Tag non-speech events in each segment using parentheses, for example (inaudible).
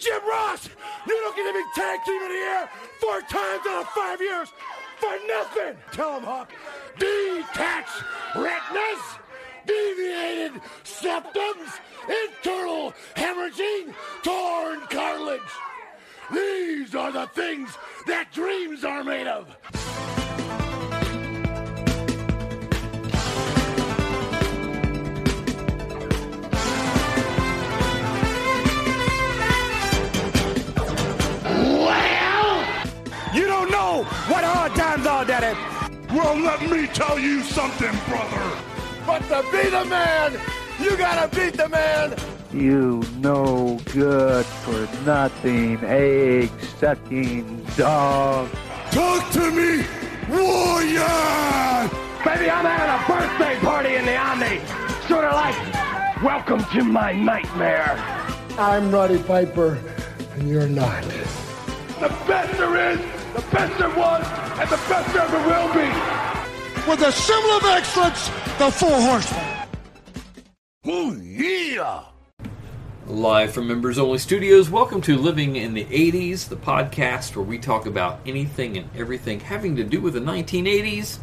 Jim Ross, you don't get to be tag team of the year four times out of five years for nothing. Tell him, Hawk. Detached retinas, deviated septums, internal hemorrhaging, torn cartilage. These are the things that dreams are made of. Hard times are, Daddy. Well, let me tell you something, brother. But to be the man, you gotta beat the man. You no good for nothing, egg sucking dog. Talk to me, warrior! Baby, I'm having a birthday party in the Omni. Sort of like, welcome to my nightmare. I'm Roddy Piper, and you're not. The best there is, the best there was, and the best there ever will be. With a symbol of excellence, the Four Horsemen. Oh, yeah. Live from Members Only Studios, welcome to Living in the 80s, the podcast where we talk about anything and everything having to do with the 1980s,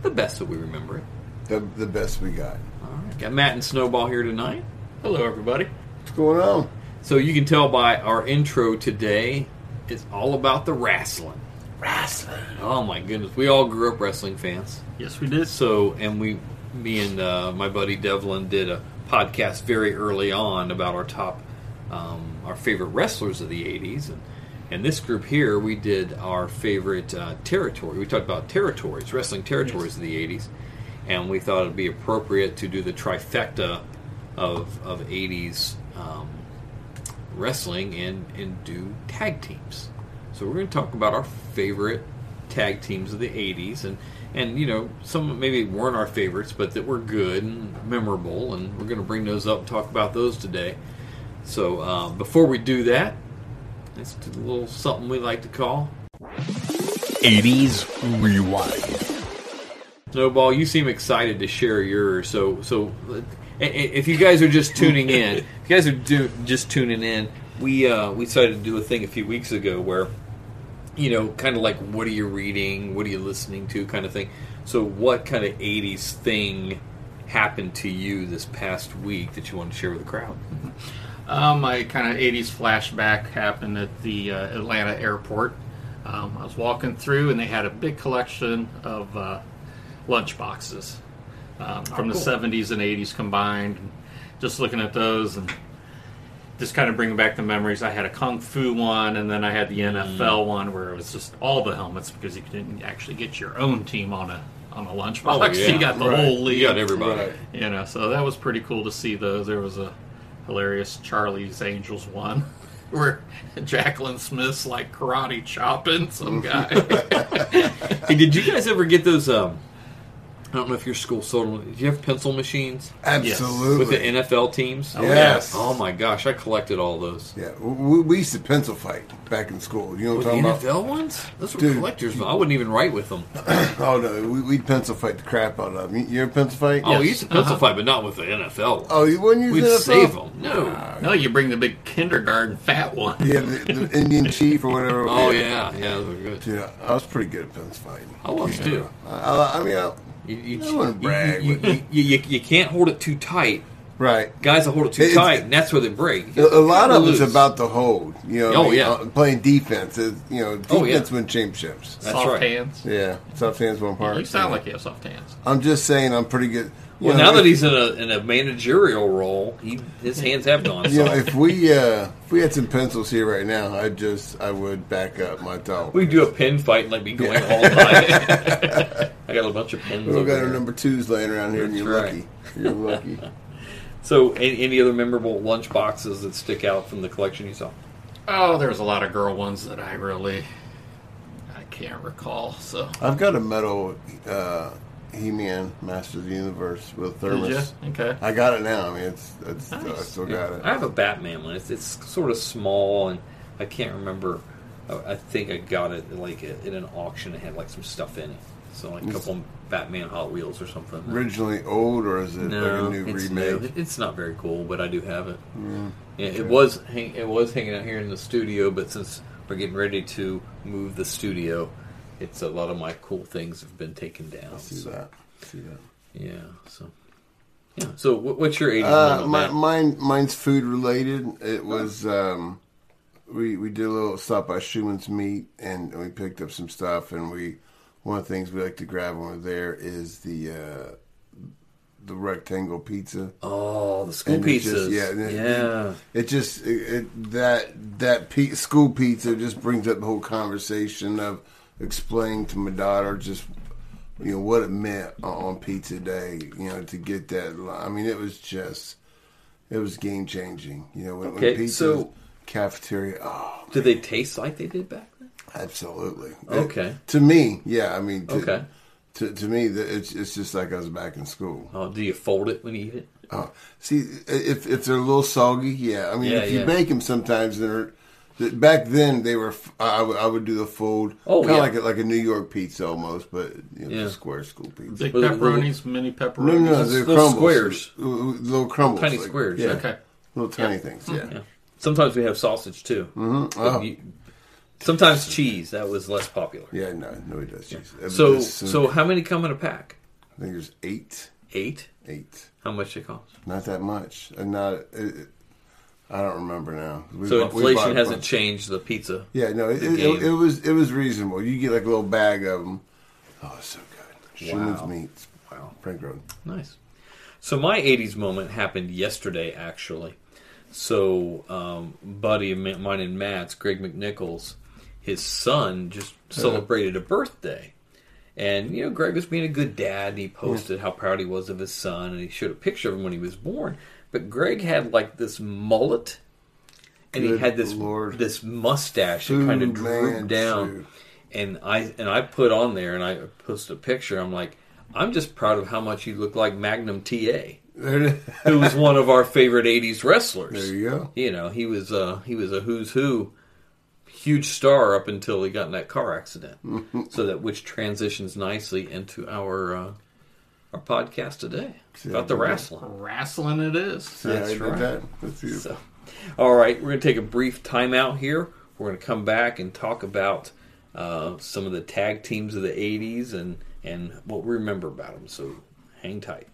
the best that we remember it. The, the best we got. All right, got Matt and Snowball here tonight. Hello, everybody. What's going on? So you can tell by our intro today, it's all about the wrestling. Wrestling. Oh my goodness, we all grew up wrestling fans. Yes, we did. So, and we, me and uh, my buddy Devlin did a podcast very early on about our top, um, our favorite wrestlers of the '80s, and and this group here we did our favorite uh, territory. We talked about territories, wrestling territories of the '80s, and we thought it'd be appropriate to do the trifecta of of '80s um, wrestling and and do tag teams. So we're going to talk about our favorite tag teams of the '80s, and and you know some maybe weren't our favorites, but that were good and memorable, and we're going to bring those up and talk about those today. So uh, before we do that, let's do a little something we like to call 80s Rewind. Snowball. You seem excited to share yours. So so if you guys are just tuning in, (laughs) if you guys are do, just tuning in, we uh, we decided to do a thing a few weeks ago where you know, kind of like what are you reading, what are you listening to, kind of thing. So, what kind of '80s thing happened to you this past week that you want to share with the crowd? Um, (laughs) my kind of 80s flashback happened at the uh, Atlanta airport. Um, I was walking through, and they had a big collection of uh, lunch boxes um, from the 70s and 80s combined. And just looking at those and just kind of bringing back the memories. I had a kung fu one, and then I had the NFL one where it was just all the helmets because you didn't actually get your own team on a on a lunch box. Oh, (laughs) yeah. You got the Right. whole league. You got everybody. Right. You know, so that was pretty cool to see those. There was a hilarious Charlie's Angels one (laughs) where (laughs) Jaclyn Smith's like karate chopping some guy. Hey, did you guys ever get those? Um, I don't know if your school sold them. Do you have pencil machines Absolutely. with the NFL teams? Yes. Oh my gosh, I collected all those. Yeah, we, we used to pencil fight back in school. You know what the I'm talking about? NFL ones? Those were Dude. collectors. I wouldn't even write with them. (coughs) Oh no, we, we'd pencil fight the crap out of them. You, you ever pencil fight? Oh, we used to pencil Uh-huh. fight, but not with the NFL ones. Oh, you wouldn't use We'd NFL? save them. No. no, you bring the big kindergarten fat one. Yeah, the, the (laughs) Indian chief or whatever. Oh yeah, yeah, those were good. Yeah, I was pretty good at pencil fighting. I was too. I, I, I mean, I, You, you, I wouldn't you- brag, you, but- you, you, you, you can't hold it too tight. right. Guys that hold it too It's- tight, and that's where they break. A, a lot of it's Lose. about the hold. You know, Oh, I yeah. uh, playing defense. Is, you know, defense Oh, yeah. win championships. That's soft right. hands. Yeah, soft hands one part. You sound like you have soft hands. I'm just saying, I'm pretty good. You Well, know, now if- that he's in a in a managerial role, he, his hands have gone You know, if we uh, if we had some pencils here right now, I just I would back up my thought. We do a pin fight and like be going all night. (laughs) I got a bunch of pins. We over got our number twos laying around here, and That's you're right. lucky. You're lucky. (laughs) So, any, any other memorable lunch boxes that stick out from the collection you saw? Oh, there's a lot of girl ones that I really I can't recall. So I've got a metal uh, He-Man Master of the Universe with did thermos. you? Okay. I got it now. I mean, it's, it's I Nice. still Yeah. got it. I have a Batman one. It's, it's sort of small, and I can't remember. I I think I got it like in an auction. It had like some stuff in it. So like a couple Batman Hot Wheels or something. Originally old, or is it No, like a new it's remake? new. It's not very cool, but I do have it. Yeah, it was hang, it was hanging out here in the studio, but since we're getting ready to move the studio, it's a lot of my cool things have been taken down. See so, that? See that? Yeah. So. Yeah. So what's your 80s Uh, my, mine, mine's food related. It was um, we we did a little stop by Schumann's Meat, and we picked up some stuff. And we one of the things we like to grab when we're there is the uh, the rectangle pizza. Oh, the school And it just- pizzas. yeah, it- yeah. It just it, it, that that pe- school pizza just brings up the whole conversation of explaining to my daughter just you know what it meant on pizza day. You know to get that. I mean, it was just it was game changing. You know when, Okay, when pizza so- cafeteria. Oh, Did they taste like they did back then? absolutely. Okay. It- to me, yeah. I mean, to, Okay. To, to me, it's it's just like I was back in school. Oh, do you fold it when you eat it? Oh, see, if if they're a little soggy, yeah. I mean, Yeah, if you yeah. bake them, sometimes they're. Th- Back then, they were. I would, I would do the fold, Oh, kind of yeah. like a, like a New York pizza almost, but you know, Yeah. the square school pizza. Big Well, the- pepperonis, mini pepperonis. No, no, no, they're Those crumbles, squares. Uh, little crumbles, Tiny like- squares, yeah, Okay. little tiny things, yeah. Yeah. Sometimes we have sausage too. Mm-hmm. Oh. sometimes cheese. That was less popular. Yeah, no, no, he does. cheese. Uh, So, uh, so how many come in a pack? I think there's eight, Eight. eight, How much they cost? not that much, and not. It, it- I don't remember now. We So bought- inflation hasn't changed the pizza. Yeah, no, it, it, it, was it was reasonable. You get like a little bag of them. Oh, it's so good. Schumann's Wow. meats. Wow. Frank Road. Nice. So my '80s moment happened yesterday, actually. So, um, buddy of mine and Matt's, Greg McNichols, his son just celebrated a birthday, and you know Greg was being a good dad. And he posted how proud he was of his son, and he showed a picture of him when he was born. But Greg had like this mullet, and he had this Lord. this mustache that kind of drooped down. food. And I and I put on there, and I posted a picture. I'm like, I'm just proud of how much you look like Magnum TA it- (laughs) who was one of our favorite '80s wrestlers. there you go. You know, he was uh, he was a who's who, huge star up until he got in that car accident. (laughs) so that which transitions nicely into our uh, our podcast today about the Yeah. wrestling. Wrestling it is. See how That's I did right. that? That's beautiful. So, all right, we're going to take a brief timeout here. We're going to come back and talk about uh, some of the tag teams of the '80s and and what we remember about them. So, hang tight.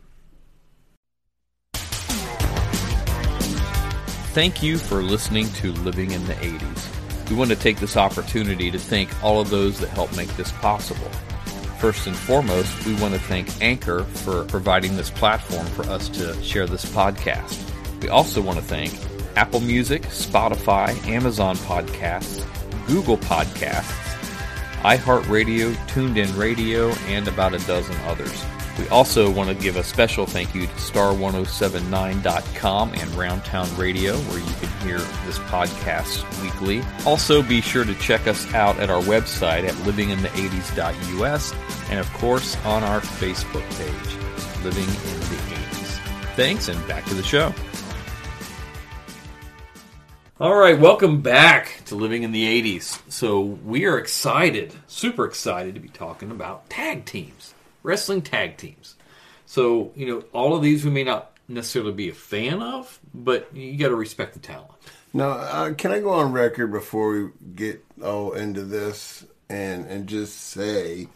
Thank you for listening to Living in the 80s. We want to take this opportunity to thank all of those that help make this possible. First and foremost, we want to thank Anchor for providing this platform for us to share this podcast. We also want to thank Apple Music, Spotify, Amazon Podcasts, Google Podcasts, iHeartRadio, TuneIn Radio, and about a dozen others. We also want to give a special thank you to star1079.com and Roundtown Radio, where you can hear this podcast weekly. Also, be sure to check us out at our website at livinginthe80s.us and, of course, on our Facebook page, Living in the 80s. Thanks, and back to the show. All right, welcome back to Living in the 80s. So, we are excited, super excited to be talking about tag teams, wrestling tag teams. So, you know, all of these we may not necessarily be a fan of, but you got to respect the talent. Now, uh, can I go on record before we get all into this and and just say,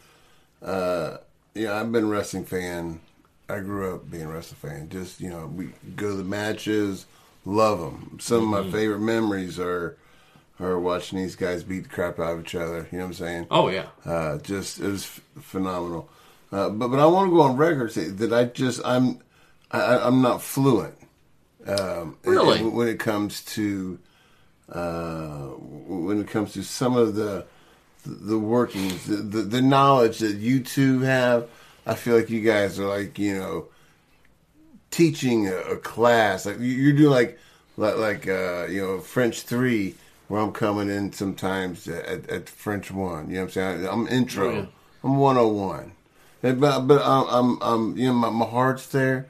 uh, yeah, I've been a wrestling fan. I grew up being a wrestling fan. Just you know, we go to the matches, love them. Some of my favorite memories are are watching these guys beat the crap out of each other. You know what I'm saying? Oh, yeah. Uh, just it was f- phenomenal. Uh, but but I want to go on record say that I just I'm I, I'm not fluent. Um, Really? when it comes to uh, when it comes to some of the the workings, the, the the knowledge that you two have, I feel like you guys are like you know teaching a, a class. Like you- you're doing like like, like uh, you know French three, where I'm coming in sometimes at, at French one. You know what I'm saying? I'm intro. Oh, yeah. I'm 101. And, but but I'm, I'm I'm you know my, my heart's there.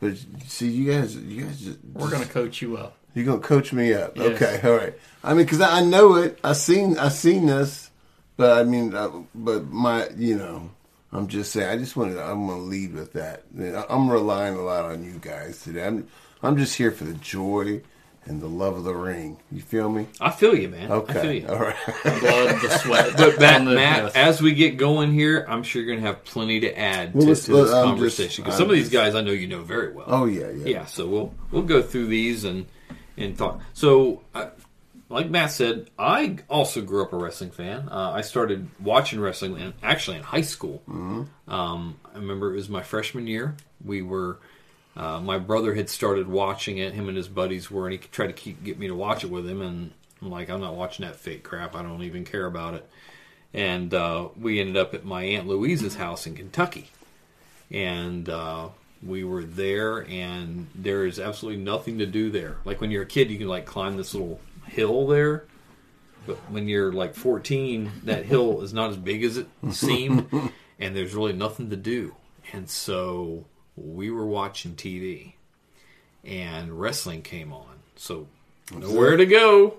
But see, you guys, you guys just We're going to coach you up. you're gonna coach me up. Yes. Okay, all right. I mean, because I know it. I seen I seen this, but I mean, uh, but my you know, I'm just saying. I just wanted. To, I'm going to lead with that. I'm relying a lot on you guys today. I'm. I'm just here for the joy and the love of the ring. You feel me? I feel you, man. Okay. I feel you. All right. Blood, the sweat. But Matt, the- Matt yes. as we get going here, I'm sure you're going to have plenty to add Well, to, to this I'm conversation because just- some of these guys I know you know very well. oh yeah, yeah. yeah. So we'll we'll go through these and and talk. So, uh, like Matt said, I also grew up a wrestling fan. Uh, I started watching wrestling in, actually in high school. Um, I remember it was my freshman year. We were. Uh, my brother had started watching it. Him and his buddies were, and he tried to keep get me to watch it with him. And I'm like, I'm not watching that fake crap. I don't even care about it. And uh, we ended up at my aunt Louise's house in Kentucky, and uh, we were there. And there is absolutely nothing to do there. Like when you're a kid, you can like climb this little hill there. But when you're like 14, that hill is not as big as it seemed, (laughs) and there's really nothing to do. And so we were watching TV, and wrestling came on. So nowhere to go.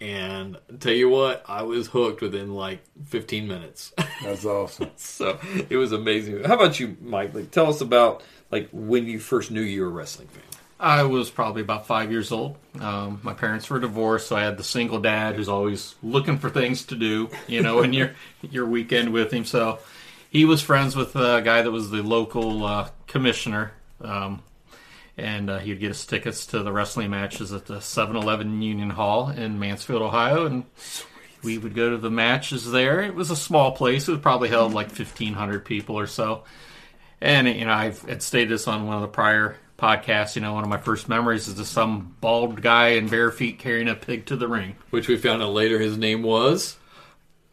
And tell you what, I was hooked within like 15 minutes. (laughs) That's awesome. so it was amazing. How about you, Mike? Like, tell us about like when you first knew you were a wrestling fan. I was probably about five years old. Um, my parents were divorced, so I had the single dad who's always looking for things to do, you know, in your your weekend with him. So he was friends with a guy that was the local uh, commissioner, um, and uh, he'd get us tickets to the wrestling matches at the 7-Eleven Union Hall in Mansfield, Ohio, and we would go to the matches there. It was a small place; it was probably held like fifteen hundred people or so. And you know, I've had stated this on one of the prior podcasts. You know, one of my first memories is just some bald guy in bare feet carrying a pig to the ring. Which we found out later his name was.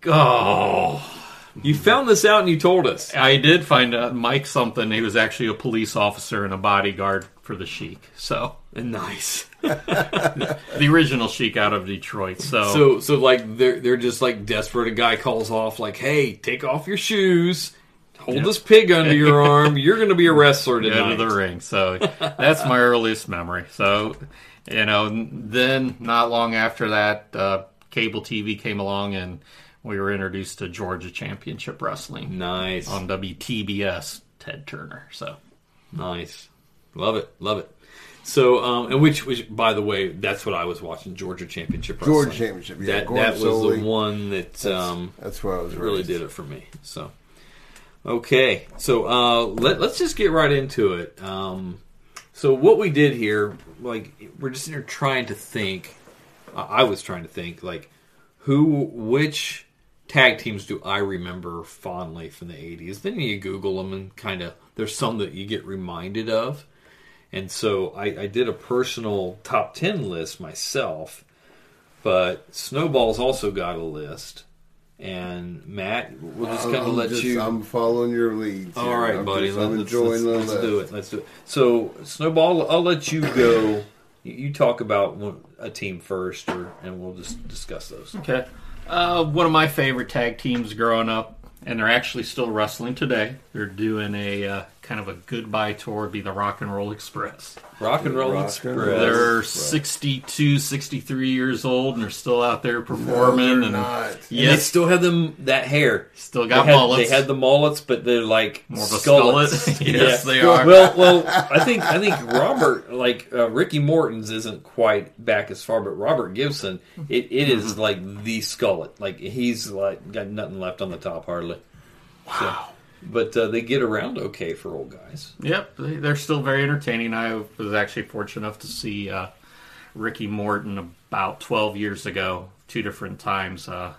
Oh. You found this out and you told us. I did find out Mike something. He was actually a police officer and a bodyguard for the Sheik. So (laughs) Nice. (laughs) the original Sheik out of Detroit. So, So so like they're they're just like desperate. A guy calls off like, "Hey, take off your shoes, hold this pig under your (laughs) arm. You're going to be a wrestler go tonight." to the ring. So that's my earliest memory. So you know, then not long after that, uh, cable TV came along and we were introduced to Georgia Championship Wrestling Nice, on WTBS. Ted Turner. So nice, love it, love it. So, um, and which, which, by the way, that's what I was watching Georgia Championship Wrestling. Georgia Championship, yeah, that that was Solie. the one that um, That's where I was really raised. did it for me. So, okay, so uh, let, let's just get right into it. Um, so, what we did here, like, we're just here trying to think. I I was trying to think, like, who, which tag teams do I remember fondly from the '80s? Then you Google them and kind of there's some that you get reminded of. And so I, I did a personal top 10 list myself, but Snowball's also got a list. And Matt, we'll just kind of let just- you. I'm following your lead. All right, I'm buddy. just- let's, I'm let's- enjoying let's, the let's list. do it. Let's do it. So, Snowball, I'll let you go. You- you talk about a team first, or and we'll just discuss those. Okay. Uh, one of my favorite tag teams growing up, and they're actually still wrestling today. They're doing a uh, kind of a goodbye tour, would be the Rock and Roll Express. Rock and Roll Rock and Express. Roll. They're Right. 62, 63 years old, and they're still out there performing. they're and not. And they yes, still have them that hair. still got they had, mullets. They had the mullets, but they're like More of a skullets. skullet. (laughs) Yes, they are. Well, (laughs) well, I think I think Robert, like uh, Ricky Morton's, isn't quite back as far, but Robert Gibson, it, it is Mm-hmm. like the skullet. Like he's like got nothing left on the top hardly. Wow. But uh, they get around okay for old guys. Yep, they- they're still very entertaining. I was actually fortunate enough to see uh, Ricky Morton about 12 years ago, two different times. Uh,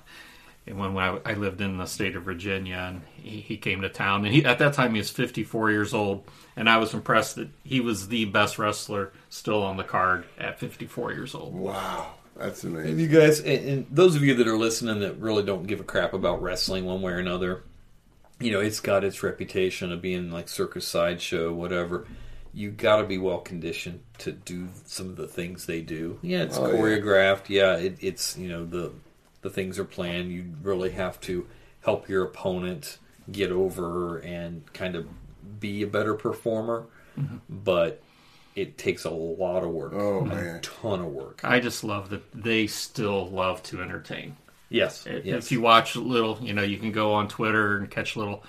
and when, when I, I lived in the state of Virginia, and he, he came to town, and he, at that time he was 54 years old, and I was impressed that he was the best wrestler still on the card at 54 years old. Wow, that's And amazing. you guys, and, and those of you that are listening that really don't give a crap about wrestling one way or another, you know, it's got its reputation of being like circus sideshow, whatever. You got to be well conditioned to do some of the things they do. Yeah, it's Oh, choreographed. Yeah, it, it's you know the the things are planned. You really have to help your opponent get over and kind of be a better performer. Mm-hmm. But it takes a lot of work. Oh, a man. ton of work. I just love that they still love to entertain. Yes, If yes. if you watch little, you know, you can go on Twitter and catch little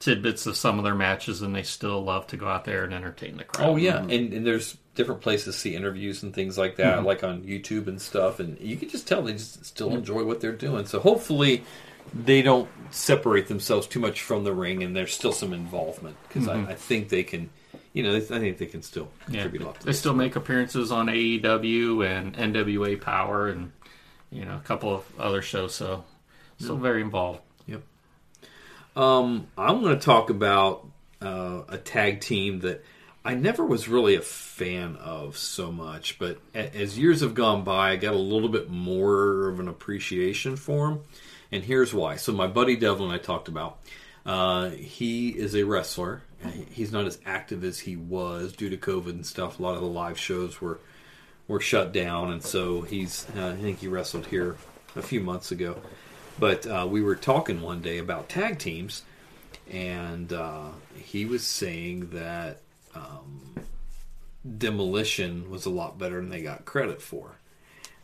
tidbits of some of their matches, and they still love to go out there and entertain the crowd. Oh yeah, mm-hmm. and, and there's different places to see interviews and things like that, mm-hmm. like on YouTube and stuff, and you can just tell they just still mm-hmm. enjoy what they're doing. So hopefully, they don't separate themselves too much from the ring, and there's still some involvement because I, I think they can, you know, I think they can still Yeah, contribute a lot. To they this. still make appearances on AEW and NWA Power, and you know a couple of other shows. So still very involved. Yep. Um, I'm going to talk about uh, a tag team that I never was really a fan of so much, but a- as years have gone by, I got a little bit more of an appreciation for them. And here's why. So my buddy Devlin, I talked about, uh, he is a wrestler. He's not as active as he was due to COVID and stuff. A lot of the live shows were were shut down, and so he's. Uh, I think he wrestled here a few months ago. But uh, we were talking one day about tag teams, and uh, he was saying that um, Demolition was a lot better than they got credit for.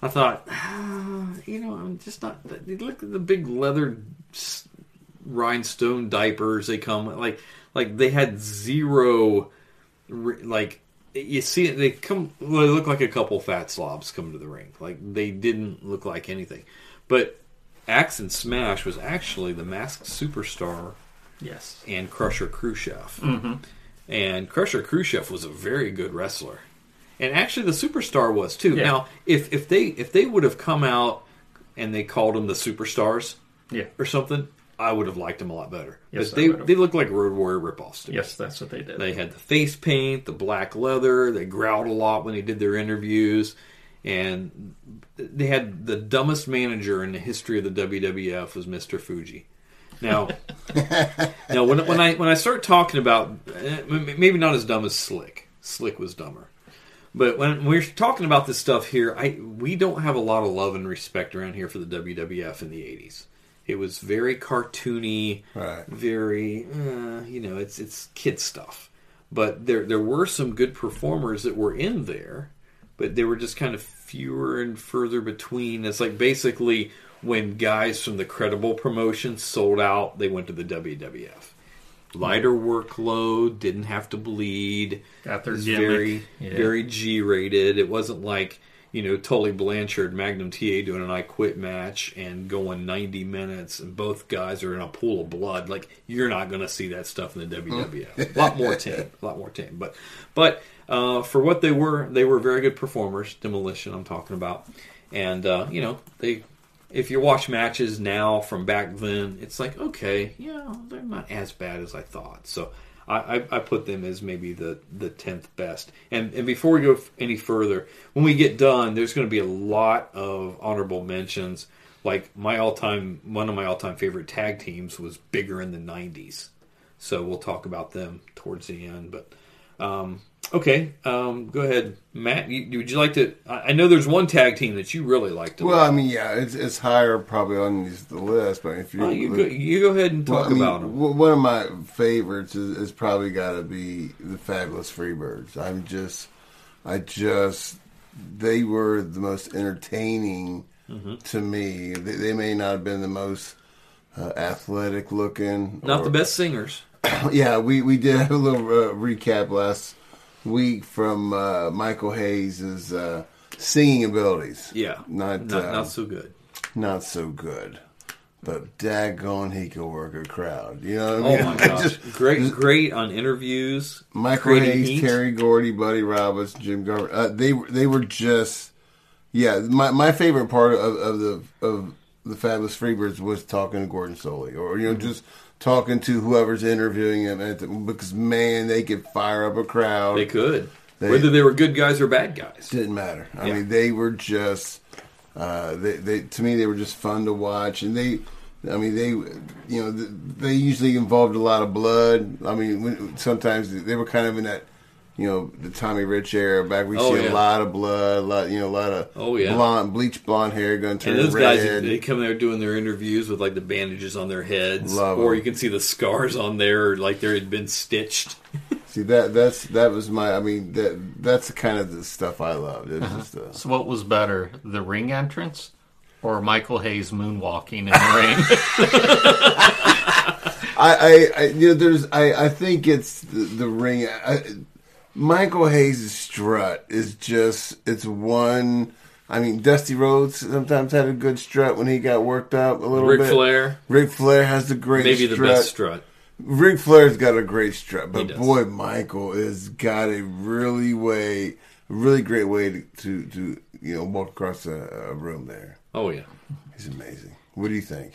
I thought, ah, you know, I'm just not. Look at the big leather rhinestone diapers they come like like they had zero like you see it they come well, they look like a couple fat slobs come to the ring like they didn't look like anything but axe and smash was actually the masked superstar Yes. and Krusher Khruschev mm-hmm. and Krusher Khruschev was a very good wrestler and actually the superstar was too Yeah. now if if they if they would have come out and they called them the superstars Yeah. or something i would have liked them a lot better Yes, but they they look like road warrior ripoffs to me. Yes, that's what they did. They had the face paint, the black leather. They growled a lot when they did their interviews, and they had the dumbest manager in the history of the WWF was Mr. Fuji. Now, (laughs) now when when I when I start talking about eh, maybe not as dumb as Slick, Slick was dumber. But when we're talking about this stuff here, I we don't have a lot of love and respect around here for the WWF in the '80s. It was very cartoony, Right. very uh, you know it's it's kid stuff but there there were some good performers that were in there but they were just kind of fewer and further between it's like basically when guys from the credible promotion sold out they went to the WWF lighter workload didn't have to bleed Got their gimmick. very Yeah. very G rated it wasn't like you know Tully Blanchard Magnum TA doing an I Quit match and going 90 minutes and both guys are in a pool of blood. Like you're not going to see that stuff in the WWF a lot more (laughs) tame a lot more tame. But but uh, for what they were they were very good performers Demolition I'm talking about. And uh, you know they if you watch matches now from back then, it's like okay, yeah, they're not as bad as I thought. So I, I, put them as maybe the the tenth best. And and before we go any further, when we get done, there's going to be a lot of honorable mentions. Like my all time, one of my all time favorite tag teams was bigger in the '90s. So we'll talk about them towards the end. But um, okay, um, go ahead, Matt. You, would you like to? I know there's one tag team that you really liked. Well, I mean, yeah, it's, it's higher probably on these, the list, but if you you, go, you go ahead and talk Well, I mean, about them. One of my favorites is, is probably got to be the Fabulous Freebirds. I'm just, I just, they were the most entertaining Mm-hmm. to me. They, they may not have been the most uh, athletic looking, Not or- the best singers. (coughs) yeah, we, we did have a little uh, recap last week from uh, Michael Hayes' uh, singing abilities. Yeah, not not, uh, not so good. not so good. But daggone, he could work a crowd. You know what I Oh mean? my (laughs) gosh, Just- great, great on interviews. Michael Hayes, heat. Terry Gordy, Buddy Roberts, Jim Garvin. Uh, they they were just yeah. My my favorite part of, of the of the Fabulous Freebirds was talking to Gordon Solie, or you know Mm-hmm. just talking to whoever's interviewing him at the, because man, they could fire up a crowd. They could, They- whether they were good guys or bad guys. Didn't matter. I Yeah. mean, they were just uh, they, they to me they were just fun to watch, and they. I mean, they, you know, they usually involved a lot of blood. I mean, sometimes they were kind of in that, you know, the Tommy Rich era back. We Oh, see yeah. a lot of blood, a lot, you know, a lot of Oh, yeah. blonde, bleach blonde hair going to turn And those red. guys, they come there doing their interviews with like the bandages on their heads, Love or 'em. you can see the scars on there, like they had been stitched. (laughs) see that that's that was my. I mean, that that's the kind of the stuff I loved. It was Uh-huh. just uh, So what was better, the ring entrance or Michael Hayes moonwalking in the ring? (laughs) I, I, I, you know, there's, I, I think it's the, the ring. I, Michael Hayes' strut is just, it's one. I mean, Dusty Rhodes sometimes had a good strut when he got worked up a little Ric bit. Ric Flair, Ric Flair has the great maybe strut. the best strut. Ric Flair's got a great strut, but boy, Michael has got a really way, really great way to, to, to you know, walk across a, a room there. Oh yeah. He's amazing. What do you think?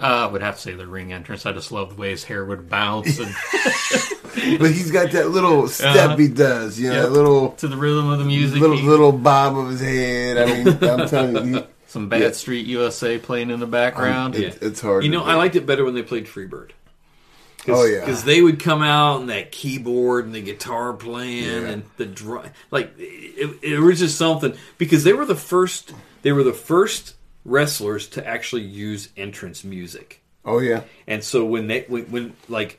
Uh, I would have to say the ring entrance. I just love the way his hair would bounce and (laughs) But he's got that little step Uh-huh. he does, you know, Yep. that little to the rhythm of the music. little he- little bob of his head. I mean, I'm (laughs) telling you, some Bad Yeah. Street USA playing in the background. it, it's hard. You know, do. I liked it better when they played Freebird. Oh yeah, because they would come out and that keyboard and the guitar playing Yeah. and the drum like it, it was just something because they were the first they were the first wrestlers to actually use entrance music oh yeah, and so when they when, when like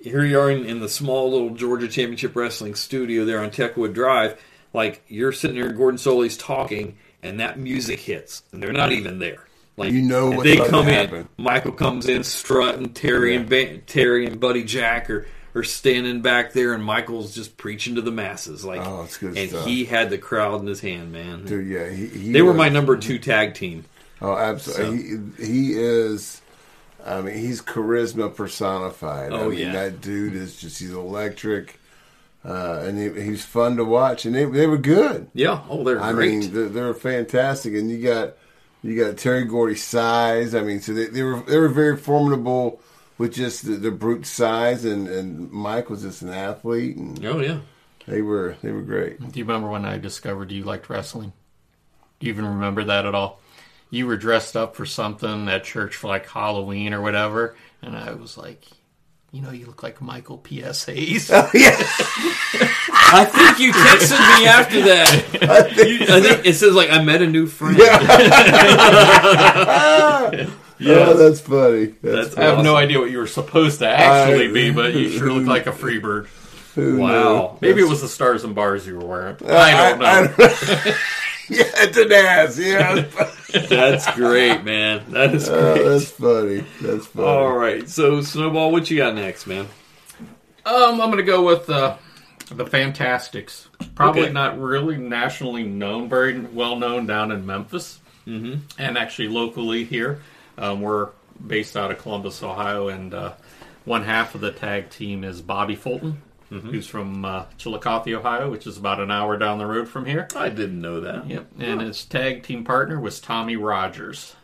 here you are in, in the small little Georgia Championship Wrestling studio there on Techwood Drive like you're sitting there Gordon Solie's talking and that music hits and they're not even there like You know they come in. Michael comes in strutting, Terry and ba- Terry and Buddy Jack are, are standing back there, and Michael's just preaching to the masses. Like, Oh, and stuff. he had the crowd in his hand, man. dude, yeah. He, he they were my number two tag team. Oh, absolutely. He, he is. I mean, he's charisma personified. I Oh, mean, yeah. that dude is just he's electric, uh, and he, he's fun to watch. And they they were good. Yeah, oh, they're I great. mean, they're, they're fantastic. And you got you got Terry Gordy's size. I mean, so they, they were they were very formidable with just the, the brute size. And, and Mike was just an athlete, and oh yeah, they were they were great. Do you remember when I discovered you liked wrestling? Do you even remember that at all? You were dressed up for something at church for like Halloween or whatever, and I was like, you know, you look like Michael P.S. Hayes. Oh, (laughs) I think you texted me after that. (laughs) You- I think it says like I met a new friend. Yeah, (laughs) oh, that's funny. That's, That's I have no idea what you were supposed to actually I- be, but you sure look like a freebird. who knew? Wow. Maybe it was the stars and bars you were wearing. I don't know. I- yeah, it's an ass. Yeah, (laughs) That's great, man. That is Oh, great. that's funny. That's funny. All right, so Snowball, what you got next, man? Um, I'm gonna go with uh, the Fantastics. Probably Okay. not really nationally known, very well known down in Memphis, mm-hmm. and actually locally here. Um, we're based out of Columbus, Ohio, and uh, one half of the tag team is Bobby Fulton, who's from uh, Chillicothe, Ohio, which is about an hour down the road from here. I didn't know that. Yep. And his tag team partner was Tommy Rogers.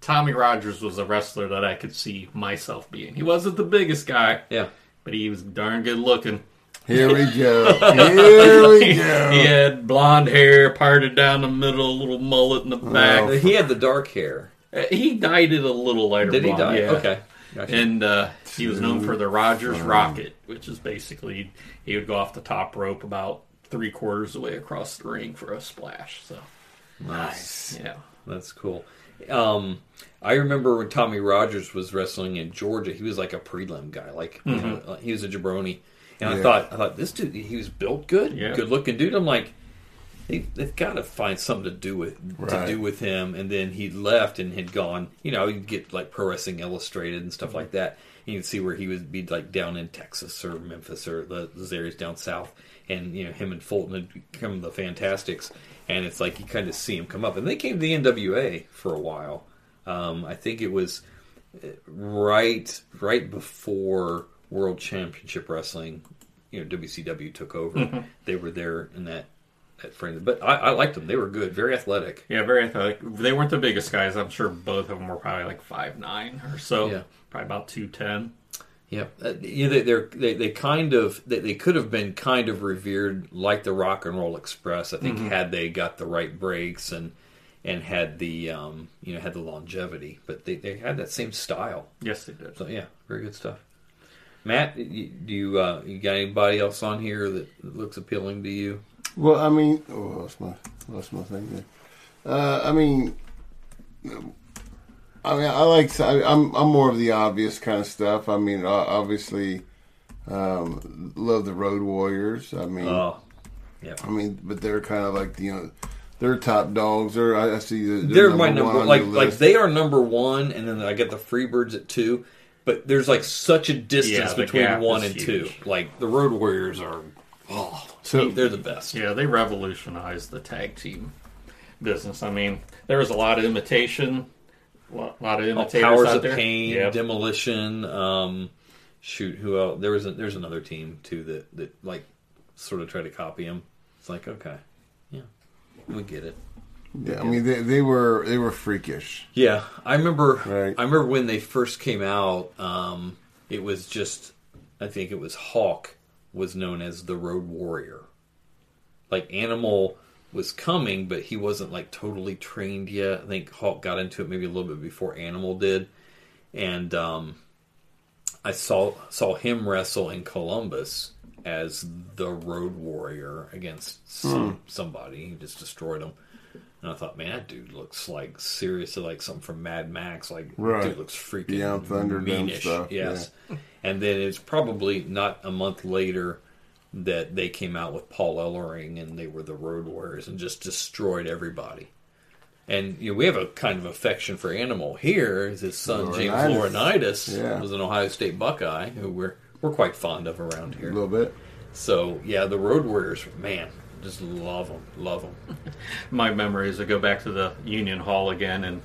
Tommy Rogers was a wrestler that I could see myself being. He wasn't the biggest guy, Yeah. but he was darn good looking. Here we go. (laughs) Here we go. He had blonde hair, parted down the middle, a little mullet in the back. Oh. He had the dark hair. Uh, He dyed it a little lighter. Did he blonde, die? yeah. Okay. Gotcha. And uh, he was known for the Rogers Rocket, which is basically he would go off the top rope about three quarters of the way across the ring for a splash. So nice. yeah, That's cool. Um, I remember when Tommy Rogers was wrestling in Georgia. He was like a prelim guy, like you know, uh, he was a jabroni. And I thought, I thought this dude, he was built good, Yeah. good looking dude. I'm like, they, they've got to find something to do with Right. to do with him. And then he left and had gone. You know, you'd get like Pro Wrestling Illustrated and stuff like that. And you'd see where he would be like down in Texas or Memphis or the, those areas down south. And you know, him and Fulton had become the Fantastics. And it's like you kind of see him come up. And they came to the NWA for a while. Um, I think it was uh, right right before World Championship Wrestling. You know, WCW took over. They were there in that frame. But I, I liked them. They were good, very athletic. yeah, very athletic. They weren't the biggest guys. I'm sure both of them were probably like five nine or so. Yeah. probably about two ten. Yeah, uh, you know, they, they're they, they kind of they, they could have been kind of revered like the Rock and Roll Express. I think had they got the right breaks and and had the um, you know had the longevity, but they, they had that same style. Yes, they did. So yeah, very good stuff. Matt, you, do you uh, you got anybody else on here that looks appealing to you? Well, I mean, oh, lost my lost my thing there. Uh, I mean, I mean, I like. I, I'm I'm more of the obvious kind of stuff. I mean, obviously, um, love the Road Warriors. I mean, Oh, yeah. I mean, but they're kind of like the, you know, they're top dogs. They're I, see the, They're my number one on like like they are number one, and then I get the Freebirds at two. But there's like such a distance Yeah, the between gap one is and two. Like the Road Warriors are, oh, So- they're the best. Yeah, they revolutionized the tag team business. I mean, there was a lot of imitation, a lot, lot of Oh, imitators Powers out of there. Pain, Yep. Demolition. Um, shoot, who else? There was a, there's another team too that that like sort of tried to copy him. It's like okay, yeah, we get it. Yeah, I mean they, they were they were freakish. Yeah, I remember. Right. I remember when they first came out. Um, it was just, I think it was Hawk was known as the Road Warrior. Like Animal was coming, but he wasn't like totally trained yet. I think Hawk got into it maybe a little bit before Animal did, and um, I saw saw him wrestle in Columbus as the Road Warrior against some, somebody. He just destroyed him. And I thought, man, that dude looks like seriously like something from Mad Max. Like, Right. dude looks freaking Beyond Thunderdome meanish. stuff, Yes. And then it's probably not a month later that they came out with Paul Ellering and they were the Road Warriors and just destroyed everybody. And you know, we have a kind of affection for Animal here. His son James Laurinaitis. Laurinaitis Yeah. was an Ohio State Buckeye who we're we're quite fond of around here. A little bit. So yeah, the Road Warriors, man, just love them, love them. (laughs) My memories I go back to the Union Hall again, and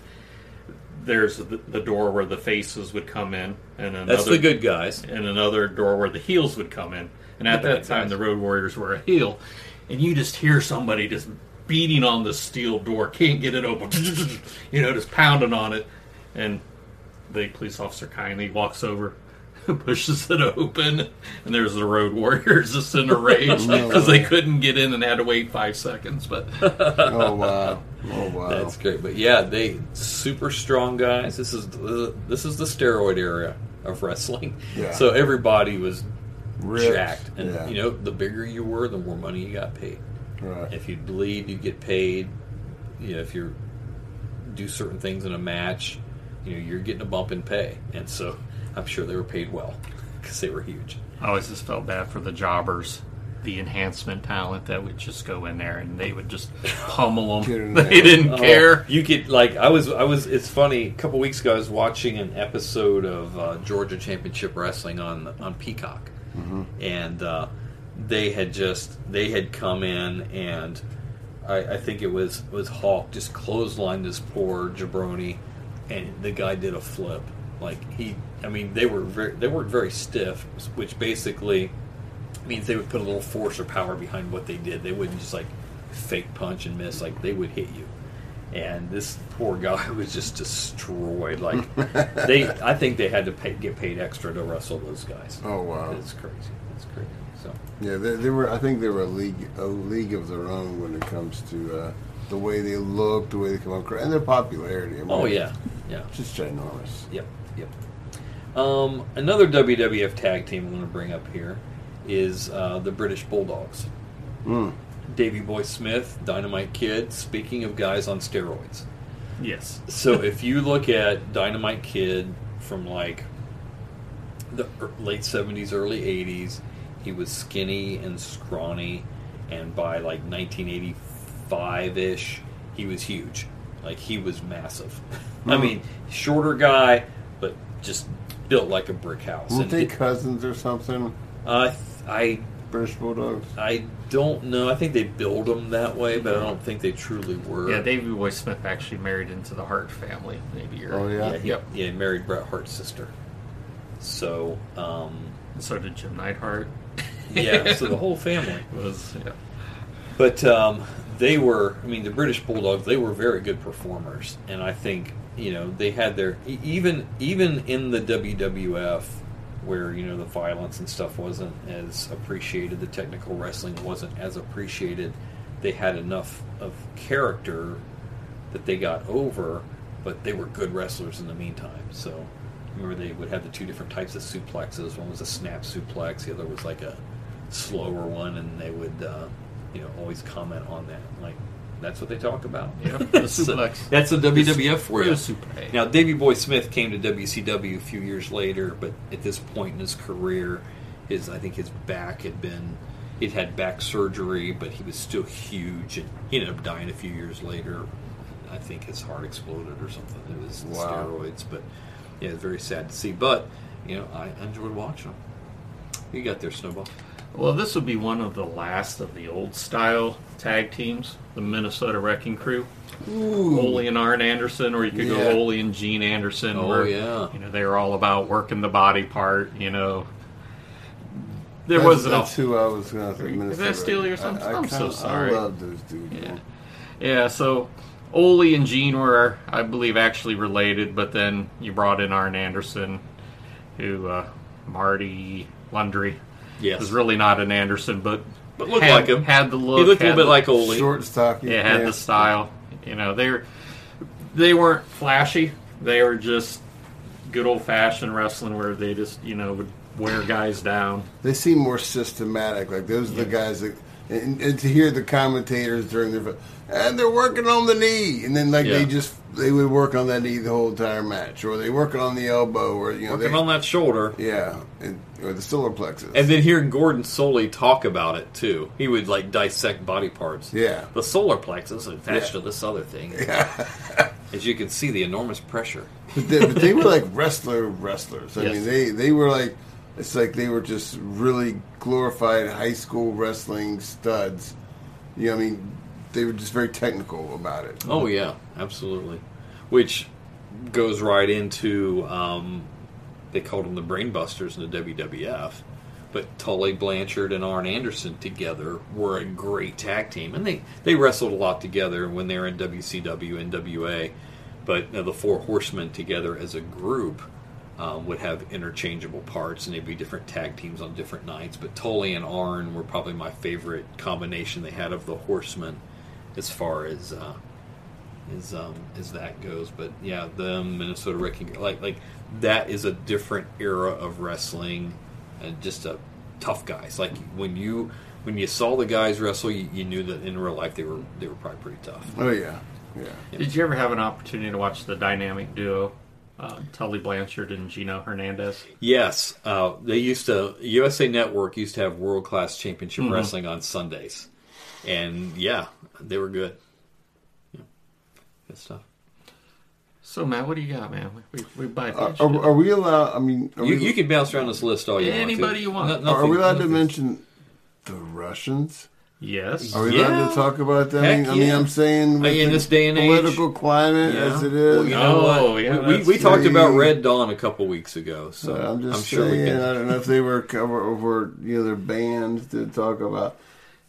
there's the, the door where the faces would come in, and another, That's the good guys. and another door where the heels would come in. And at that time, guys. the Road Warriors were a heel, and you just hear somebody just beating on the steel door, can't get it open, (laughs) you know, just pounding on it, and the police officer kindly walks over. (laughs) Pushes it open, and there's the Road Warriors just in a rage (laughs) because they couldn't get in and had to wait five seconds. But (laughs) Oh wow. Oh wow. That's great. But yeah, they super strong guys. This is the, this is the steroid era of wrestling. Yeah. So everybody was Ripped. jacked, and Yeah. you know, the bigger you were, the more money you got paid. Right. If you bleed, you get paid. You know, if you do certain things in a match, you know, you're getting a bump in pay, and so I'm sure they were paid well because they were huge. I always just felt bad for the jobbers, the enhancement talent that would just go in there and they would just (laughs) pummel Get them. in They there. didn't Oh, care. You could like I was I was. It's funny. A couple weeks ago, I was watching an episode of uh, Georgia Championship Wrestling on on Peacock, and uh, they had just they had come in and I, I think it was was Hawk just clotheslined this poor jabroni, and the guy did a flip. Like he, I mean, they were very, they weren't very stiff, which basically means they would put a little force or power behind what they did. They wouldn't just like fake punch and miss. Like they would hit you. And this poor (laughs) guy was just destroyed. Like (laughs) they, I think they had to pay, get paid extra to wrestle those guys. Oh, wow. it's crazy. It's crazy. So Yeah, they, they were. I think they were a league, a league of their own when it comes to uh, the way they look, the way they come across, and their popularity. I mean, oh yeah, yeah. just ginormous. Yep, yep. Um, another WWF tag team I'm going to bring up here is uh, the British Bulldogs. Davy Boy Smith, Dynamite Kid. Speaking of guys on steroids, Yes. so if you look at Dynamite Kid from like the er- late '70s, early '80s, he was skinny and scrawny, and by like 1985 ish, he was huge. Like he was massive. (laughs) I mean, shorter guy, but just built like a brick house. Weren't And they it- cousins or something? uh, I British Bulldogs. I don't know. I think they build them that way, but I don't think they truly were. Yeah, Davey Boy Smith actually married into the Hart family maybe. Or, Oh, yeah? Yeah, he, Yep. yeah, he married Bret Hart's sister. So, um, And so did Jim Neidhart. yeah, (laughs) so the whole family. Was yeah. But um, they were, I mean, the British Bulldogs, they were very good performers. And I think, you know, they had their, even even in the WWF, where, you know, the violence and stuff wasn't as appreciated, the technical wrestling wasn't as appreciated, they had enough of character that they got over, but they were good wrestlers in the meantime. So, remember, they would have the two different types of suplexes. One was a snap suplex, the other was like a slower one, and they would, uh, you know, always comment on that. Like, that's what they talk about. Yeah, (laughs) the suplex. that's the WWF for you. the suplex. Now, Davy Boy Smith came to WCW a few years later, but at this point in his career, his I think his back had been it had back surgery, but he was still huge, and he ended up dying a few years later. I think his heart exploded or something. It was Wow. steroids, but yeah, it's very sad to see. But you know, I enjoyed watching him. You got there, Snowball. Well, this would be one of the last of the old style tag teams, the Minnesota Wrecking Crew. Ole and Arn Anderson, or you could Yeah. go Ole and Gene Anderson. Oh, where, yeah. You know, they were all about working the body part, you know. There That's, wasn't that's a who I was going to say. Did I Minnesota. steal your something? I, I'm so sorry. I love those dudes. Yeah. man. Yeah, so Ole and Gene were, I believe, actually related, but then you brought in Arn Anderson, who uh, Marty Lunde Yes. was really not an Anderson, but But looked had, like him. Had the look. he looked a little bit the- like Ole. Short, stocky. Yeah, had the style. You know, they were they weren't flashy. They were just good old fashioned wrestling where they just you know would wear guys down. They seem more systematic. Like those are the guys that, and, and to hear the commentators during their, and they're working on the knee, and then like Yeah. they just they would work on that knee the whole entire match, or they working on the elbow, or you know, Working they, on that shoulder. yeah, and, or the solar plexus. And then hearing Gordon Solie talk about it too. He would like dissect body parts. Yeah. The solar plexus attached Yeah. to this other thing. (laughs) Yeah. As you can see, the enormous pressure. but, they, but they were like wrestler wrestlers. I Yes. mean, they they were like it's like they were just really glorified high school wrestling studs. You know, I mean, they were just very technical about it. Oh yeah, absolutely. Which goes right into um, they called them the Brainbusters in the WWF, but Tully Blanchard and Arn Anderson together were a great tag team, and they they wrestled a lot together when they were in WCW, NWA. But uh, the Four Horsemen together as a group um, would have interchangeable parts, and they'd be different tag teams on different nights. But Tully and Arn were probably my favorite combination they had of the Horsemen, as far as uh, as um, as that goes. But yeah, the Minnesota Wrecking like like that is a different era of wrestling, and just a tough guys. Like when you when you saw the guys wrestle, you, you knew that in real life they were they were probably pretty tough. Oh yeah, yeah. Did you ever have an opportunity to watch the dynamic duo, uh, Tully Blanchard and Gino Hernandez? Yes, uh, they used to USA Network used to have world class championship wrestling on Sundays, and yeah, they were good. Yeah, good stuff. So Matt, what do you got, man? We, we, we buy Are, are, are we allowed? I mean, are, You, we, you can bounce around this list all you Anybody want. to. you want. No- are we nothing- allowed to mention the Russians? Yes. Are we allowed to talk about that? I Heck mean, I mean, yeah. I'm saying with in the this day and age. political climate Yeah. as it is. Well, you know Oh, what? yeah, we, we, we talked true. about Red Dawn a couple weeks ago, so I'm just sure saying. we I don't know if they were cover over you know their bands to talk about,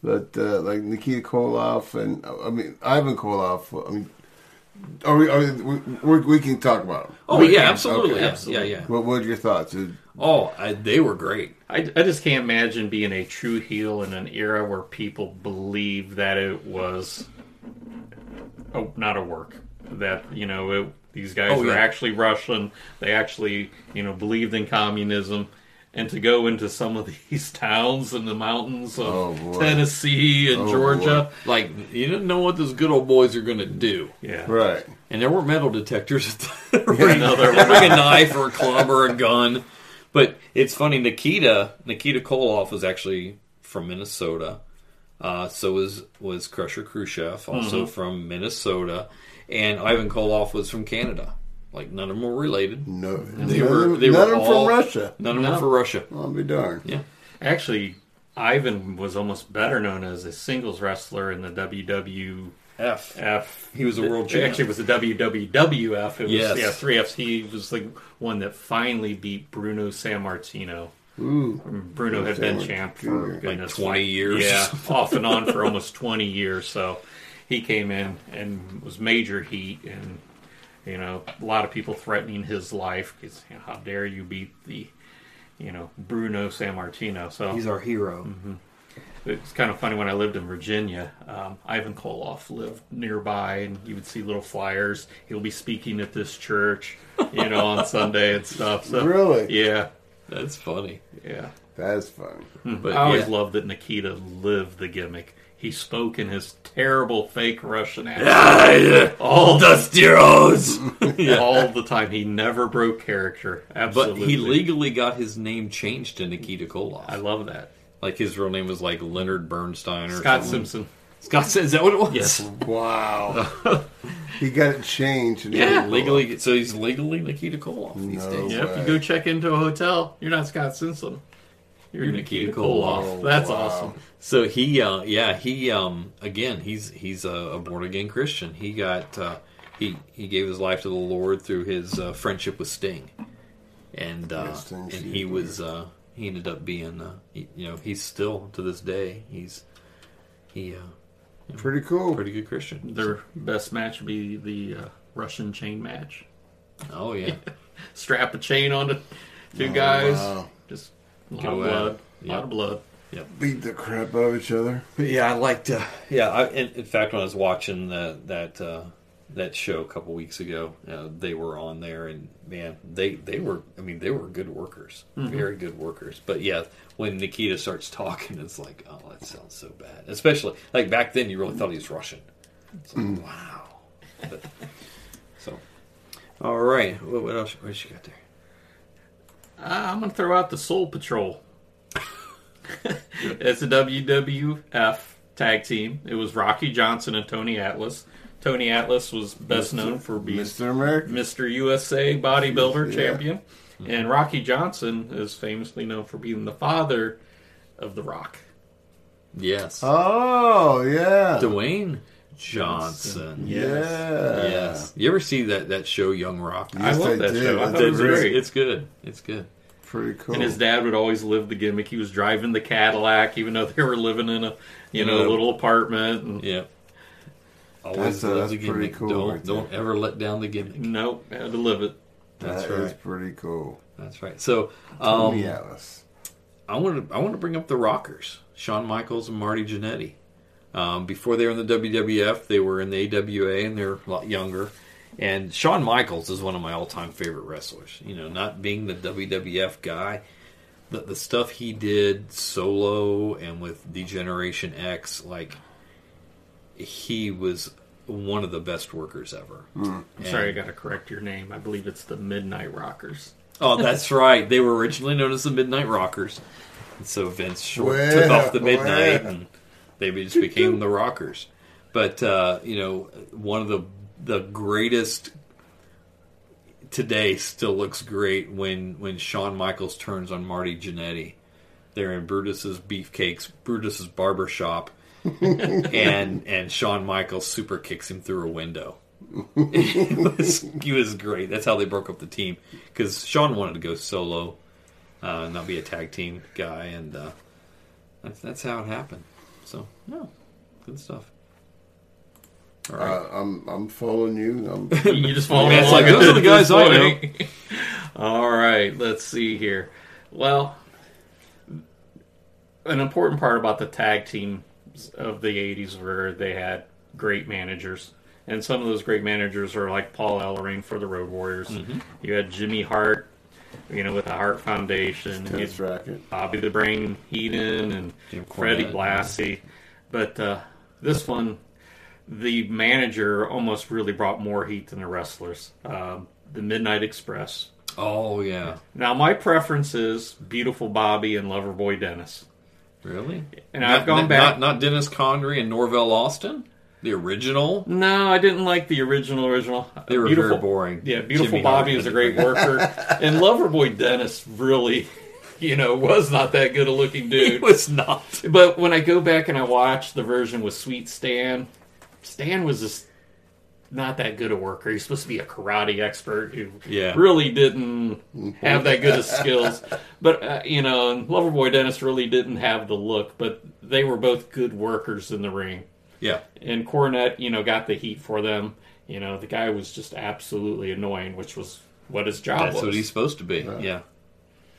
but uh, like Nikita Koloff and I mean Ivan Koloff. I mean, are we? Are we, we, we can talk about them. Oh We yeah, can. absolutely, Okay. yeah, Absolutely. yeah, yeah. What What are your thoughts? Oh, I, they were great. I, I just can't imagine being a true heel in an era where people believe that it was oh, not a work. That, you know, it, these guys Oh, were yeah. actually Russian. They actually, you know, believed in communism. And to go into some of (laughs) these towns in the mountains of Oh. Tennessee and Oh, Georgia. Like you didn't know what those good old boys are going to do, Yeah. right. and there were metal detectors. bring, (laughs) No, there bring a knife or a (laughs) club or a gun. But it's funny. Nikita Nikita Koloff was actually from Minnesota. Uh, so was was Krusher Khruschev, also from Minnesota, and Ivan Koloff was from Canada. Like none of them were related. No, They none, were of- they none were of them all- from Russia. None of them No. were for Russia. I'll be darned. Yeah. Actually, Ivan was almost better known as a singles wrestler in the WWF. F. He was a world champ. Actually, it was the WWWF. It was, Yes. Yeah, three Fs. He was the one that finally beat Bruno Sammartino. Ooh, Bruno had been champ for Martino. Like goodness, 20 years. Yeah, off and on for (laughs) almost twenty years. So he came in and was major heat, and you know a lot of people threatening his life because you know, how dare you beat the you know Bruno Sammartino. So He's our hero. it's kind of funny when I lived in Virginia. Um, Ivan Koloff lived nearby, and you would see little flyers. He'll be speaking at this church, you know, on (laughs) Sunday and stuff. So Really? yeah, That's funny. yeah. that's funny. But I always yeah. loved that Nikita lived the gimmick. He spoke in his terrible fake Russian accent all, (laughs) Dusty Rhodes. (laughs) all the time. He never broke character. Absolutely. But he legally got his name changed to Nikita Koloff. I love that. like his real name was like Leonard Bernstein or Scott something. Simpson. Scott said, "Is that what it was?" Yes. Wow. (laughs) he got it changed. and Yeah, legally. So he's legally Nikita Koloff these No. days. Yeah, if you go check into a hotel, you're not Scott Simpson. You're, You're Nikita Nikita Koloff. Koloff. That's Wow. awesome. So he, uh, yeah, he, um, again, he's he's a, a born again Christian. He got uh, he he gave his life to the Lord through his uh, friendship with Sting, and uh, Yeah, and he huge. was uh, he ended up being uh, he, you know he's still to this day he's he uh, Pretty cool. pretty good Christian. Their best match would be the uh, Russian chain match. Oh yeah, (laughs) Strap a chain on the two guys. wow. Just a lot of blood. A lot of blood. Beat the crap out of each other. But yeah, I liked. Uh, yeah, I, in, in fact, when I was watching that that uh, that show a couple weeks ago, uh, they were on there, and man, they they were. I mean, they were good workers, very good workers. But yeah, when Nikita starts talking, it's like, oh, that sounds so bad. Especially like back then, you really thought he was Russian. It's like, wow. (laughs) But, so, all right, what, what else? What else you got there? Uh, I'm going to throw out the Soul Patrol. (laughs) it's a WWF tag team. It was Rocky Johnson and Tony Atlas. Tony Atlas was best known for being Mr. America. Mr. USA bodybuilder Yeah. champion. And Rocky Johnson is famously known for being the father of The Rock. Yes, Oh, yeah. Dwayne Johnson. Yeah. Yes. You ever see that that show Young Rock? I love I that did. show. I That's thought it was great. great. It's good. It's good. Pretty cool. And his dad would always live the gimmick. He was driving the Cadillac, even though they were living in a you know Yeah. little apartment. And Yeah. Always That's, uh, love that's the pretty gimmick. cool Don't right don't ever let down the gimmick. nope, had to live it. That's That is right. pretty cool. That's right. So Tony um, Atlas. I want to I want to bring up the Rockers, Shawn Michaels and Marty Jannetty. Um, before they were in the WWF, they were in the AWA, and they're a lot younger. And Shawn Michaels is one of my all-time favorite wrestlers. You know, not being the WWF guy, the the stuff he did solo and with Degeneration X, like he was one of the best workers ever. I'm sorry, I got to correct your name. I believe it's the Midnight Rockers. Oh, that's (laughs) right. They were originally known as the Midnight Rockers. And so Vince short Well, took off the midnight well. and they just became (laughs) the Rockers. But uh, you know, one of the the greatest today still looks great when when Shawn Michaels turns on Marty Jannetty. They're in Brutus's Beefcakes, Brutus's barber shop, (laughs) and and Shawn Michaels super kicks him through a window. it was (laughs) he was great. That's how they broke up the team because Shawn wanted to go solo, uh, and not be a tag team guy, and uh, that's that's how it happened. So no, good stuff. All right, Uh, I'm I'm following you. I'm, (laughs) you just follow Man, it's along like, those are the at this guys I point. All right, let's see here. Well, an important part about the tag team of the '80s were they had great managers, and some of those great managers are like Paul Ellering for the Road Warriors. Mm-hmm. You had Jimmy Hart, you know, with the Hart Foundation. Tennis racket. Bobby the Brain Heenan and Jim Freddie Blassie. But uh, this one, the manager almost really brought more heat than the wrestlers. Um, the Midnight Express. oh yeah, Now, my preference is Beautiful Bobby and Loverboy Dennis. really? And Not- I've gone back. Not, not Dennis Condrey and Norvell Austin, the original. no, I didn't like the original. Original. They were Beautiful, very boring. Yeah, Beautiful Jimmy Bobby Hart was a great worker, (laughs) and Loverboy Dennis really, you know, was not that good a looking dude. He was not. But when I go back and I watch the version with Sweet Stan, Stan was just not that good a worker. He's supposed to be a karate expert who Yeah. really didn't have that good of (laughs) skills. But uh, you know, and Loverboy Dennis really didn't have the look. But they were both good workers in the ring. Yeah, And Cornette, you know, got the heat for them. You know, the guy was just absolutely annoying, which was what his job that's was. what he's supposed to be. Yeah,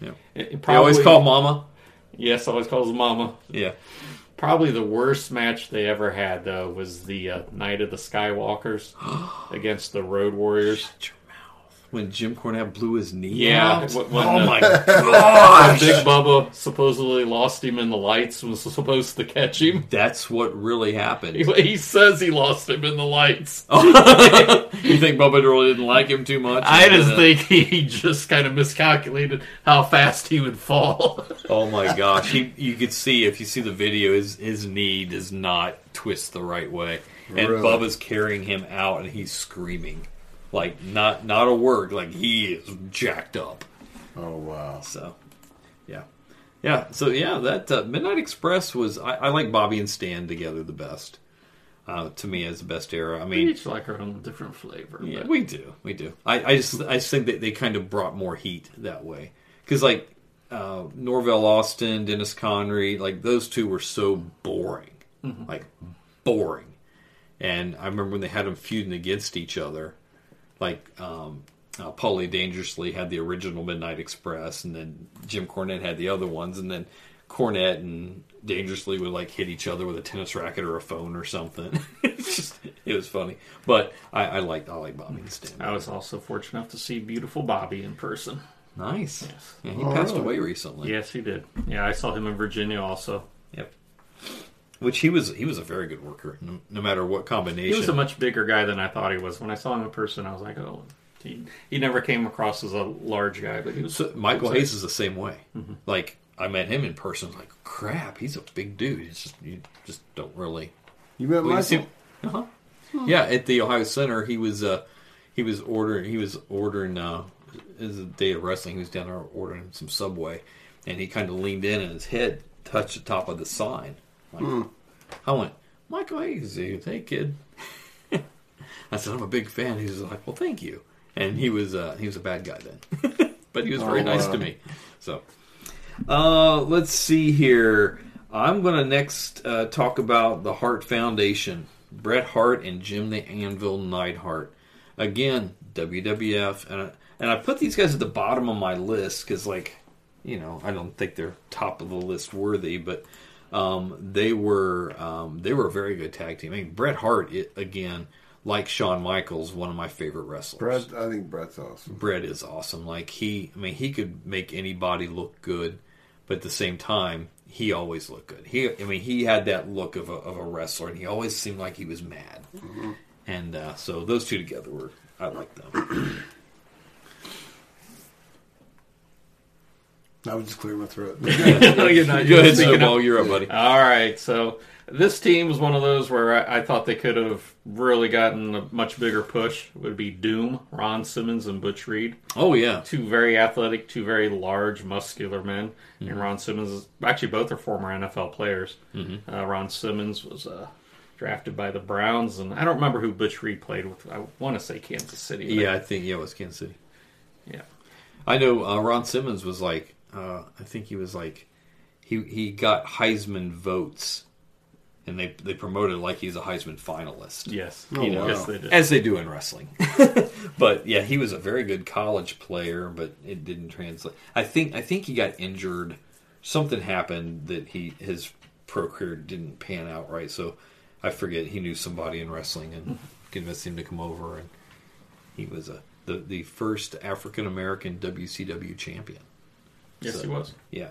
It- it they always probably- call Mama. Yes, always calls Mama. Yeah, Probably the worst match they ever had, though, was the uh, Night of the Skywalkers (gasps) against the Road Warriors. Shut your mouth. when Jim Cornette blew his knee Yeah, out. wh- when oh the- my gosh! Big Bubba supposedly lost him in the lights. Was supposed to catch him. That's what really happened. He says he lost him in the lights. (laughs) you think Bubba really didn't like him too much? I just Uh, think he just kind of miscalculated how fast he would fall. (laughs) Oh my gosh! He, you could see if you see the video, his his knee does not twist the right way, and Really? Bubba's carrying him out, and he's screaming, like not not a word, like he is jacked up. Oh wow. So, yeah, yeah. So yeah, that uh, Midnight Express was I, I like Bobby and Stan together the best. Uh, to me, as the best era. I We mean, each like our own different flavor. Yeah, but- we do, we do. I, I just, I just think that they kind of brought more heat that way because, like, uh, Norvell Austin, Dennis Condrey, like those two were so boring, like boring. And I remember when they had them feuding against each other, like um, uh, Paulie Dangerously had the original Midnight Express, and then Jim Cornette had the other ones, and then Cornette and Dangerously would like hit each other with a tennis racket or a phone or something. (laughs) it's just, it was funny, but I, I like I like Bobby and Stan. I was also fortunate enough to see beautiful Bobby in person. Nice. Yes. Yeah, he Oh, passed really? away recently. Yes, he did. Yeah, I saw him in Virginia also. Yep. Which he was he was a very good worker, no, no matter what combination. He was a much bigger guy than I thought he was. When I saw him in person, I was like, oh, he, he never came across as a large guy, but he was. So Michael Hayes is the same way. Mm-hmm. Like I met him in person, I was like crap, he's a big dude. It's just you just don't really. You met Well, you Michael? uh-huh. Yeah, at the Ohio Center, he was uh, he was ordering he was ordering uh, as a day of wrestling. He was down there ordering some Subway, and he kind of leaned in, and his head touched the top of the sign. Like, I went, Michael Hayes. Hey, kid. (laughs) I said, I'm a big fan. He was like, well, thank you. And he was uh, he was a bad guy then, (laughs) but he was very Oh, nice wow. to me. So, uh, let's see here. I'm going to next uh, talk about the Hart Foundation. Bret Hart and Jim the Anvil Neidhart. Again, WWF, and I, and I put these guys at the bottom of my list because, like, you know, I don't think they're top of the list worthy, but um, they were um, they were a very good tag team. I mean, Bret Hart, it, again, like Shawn Michaels, one of my favorite wrestlers. Bret, I think Bret's awesome. Bret is awesome. Like he, I mean, he could make anybody look good, but at the same time, he always looked good. He, I mean, he had that look of a, of a wrestler, and he always seemed like he was mad. And uh, so those two together were, I like them. I was just clearing my throat. (laughs) (laughs) no, you're not. Go You're ahead, speaking Snowball. You're up, buddy. All right, so this team was one of those where I, I thought they could have really gotten a much bigger push. It would be Doom, Ron Simmons, and Butch Reed. Oh yeah, Two very athletic, two very large, muscular men. And Ron Simmons, is, actually, both are former NFL players. Uh, Ron Simmons was uh, drafted by the Browns, and I don't remember who Butch Reed played with. I want to say Kansas City. yeah. I think yeah, it was Kansas City. yeah. I know uh, Ron Simmons was like, uh, I think he was like, he he got Heisman votes, and they they promoted like he's a Heisman finalist. Yes. Oh, you know, wow. Yes, they did. as they do in wrestling. (laughs) but yeah, he was a very good college player, but it didn't translate. I think I think he got injured. Something happened that he his pro career didn't pan out right. So I forget he knew somebody in wrestling and (laughs) convinced him to come over, and he was a the the first African American WCW champion. Yes, So- he was. Yeah.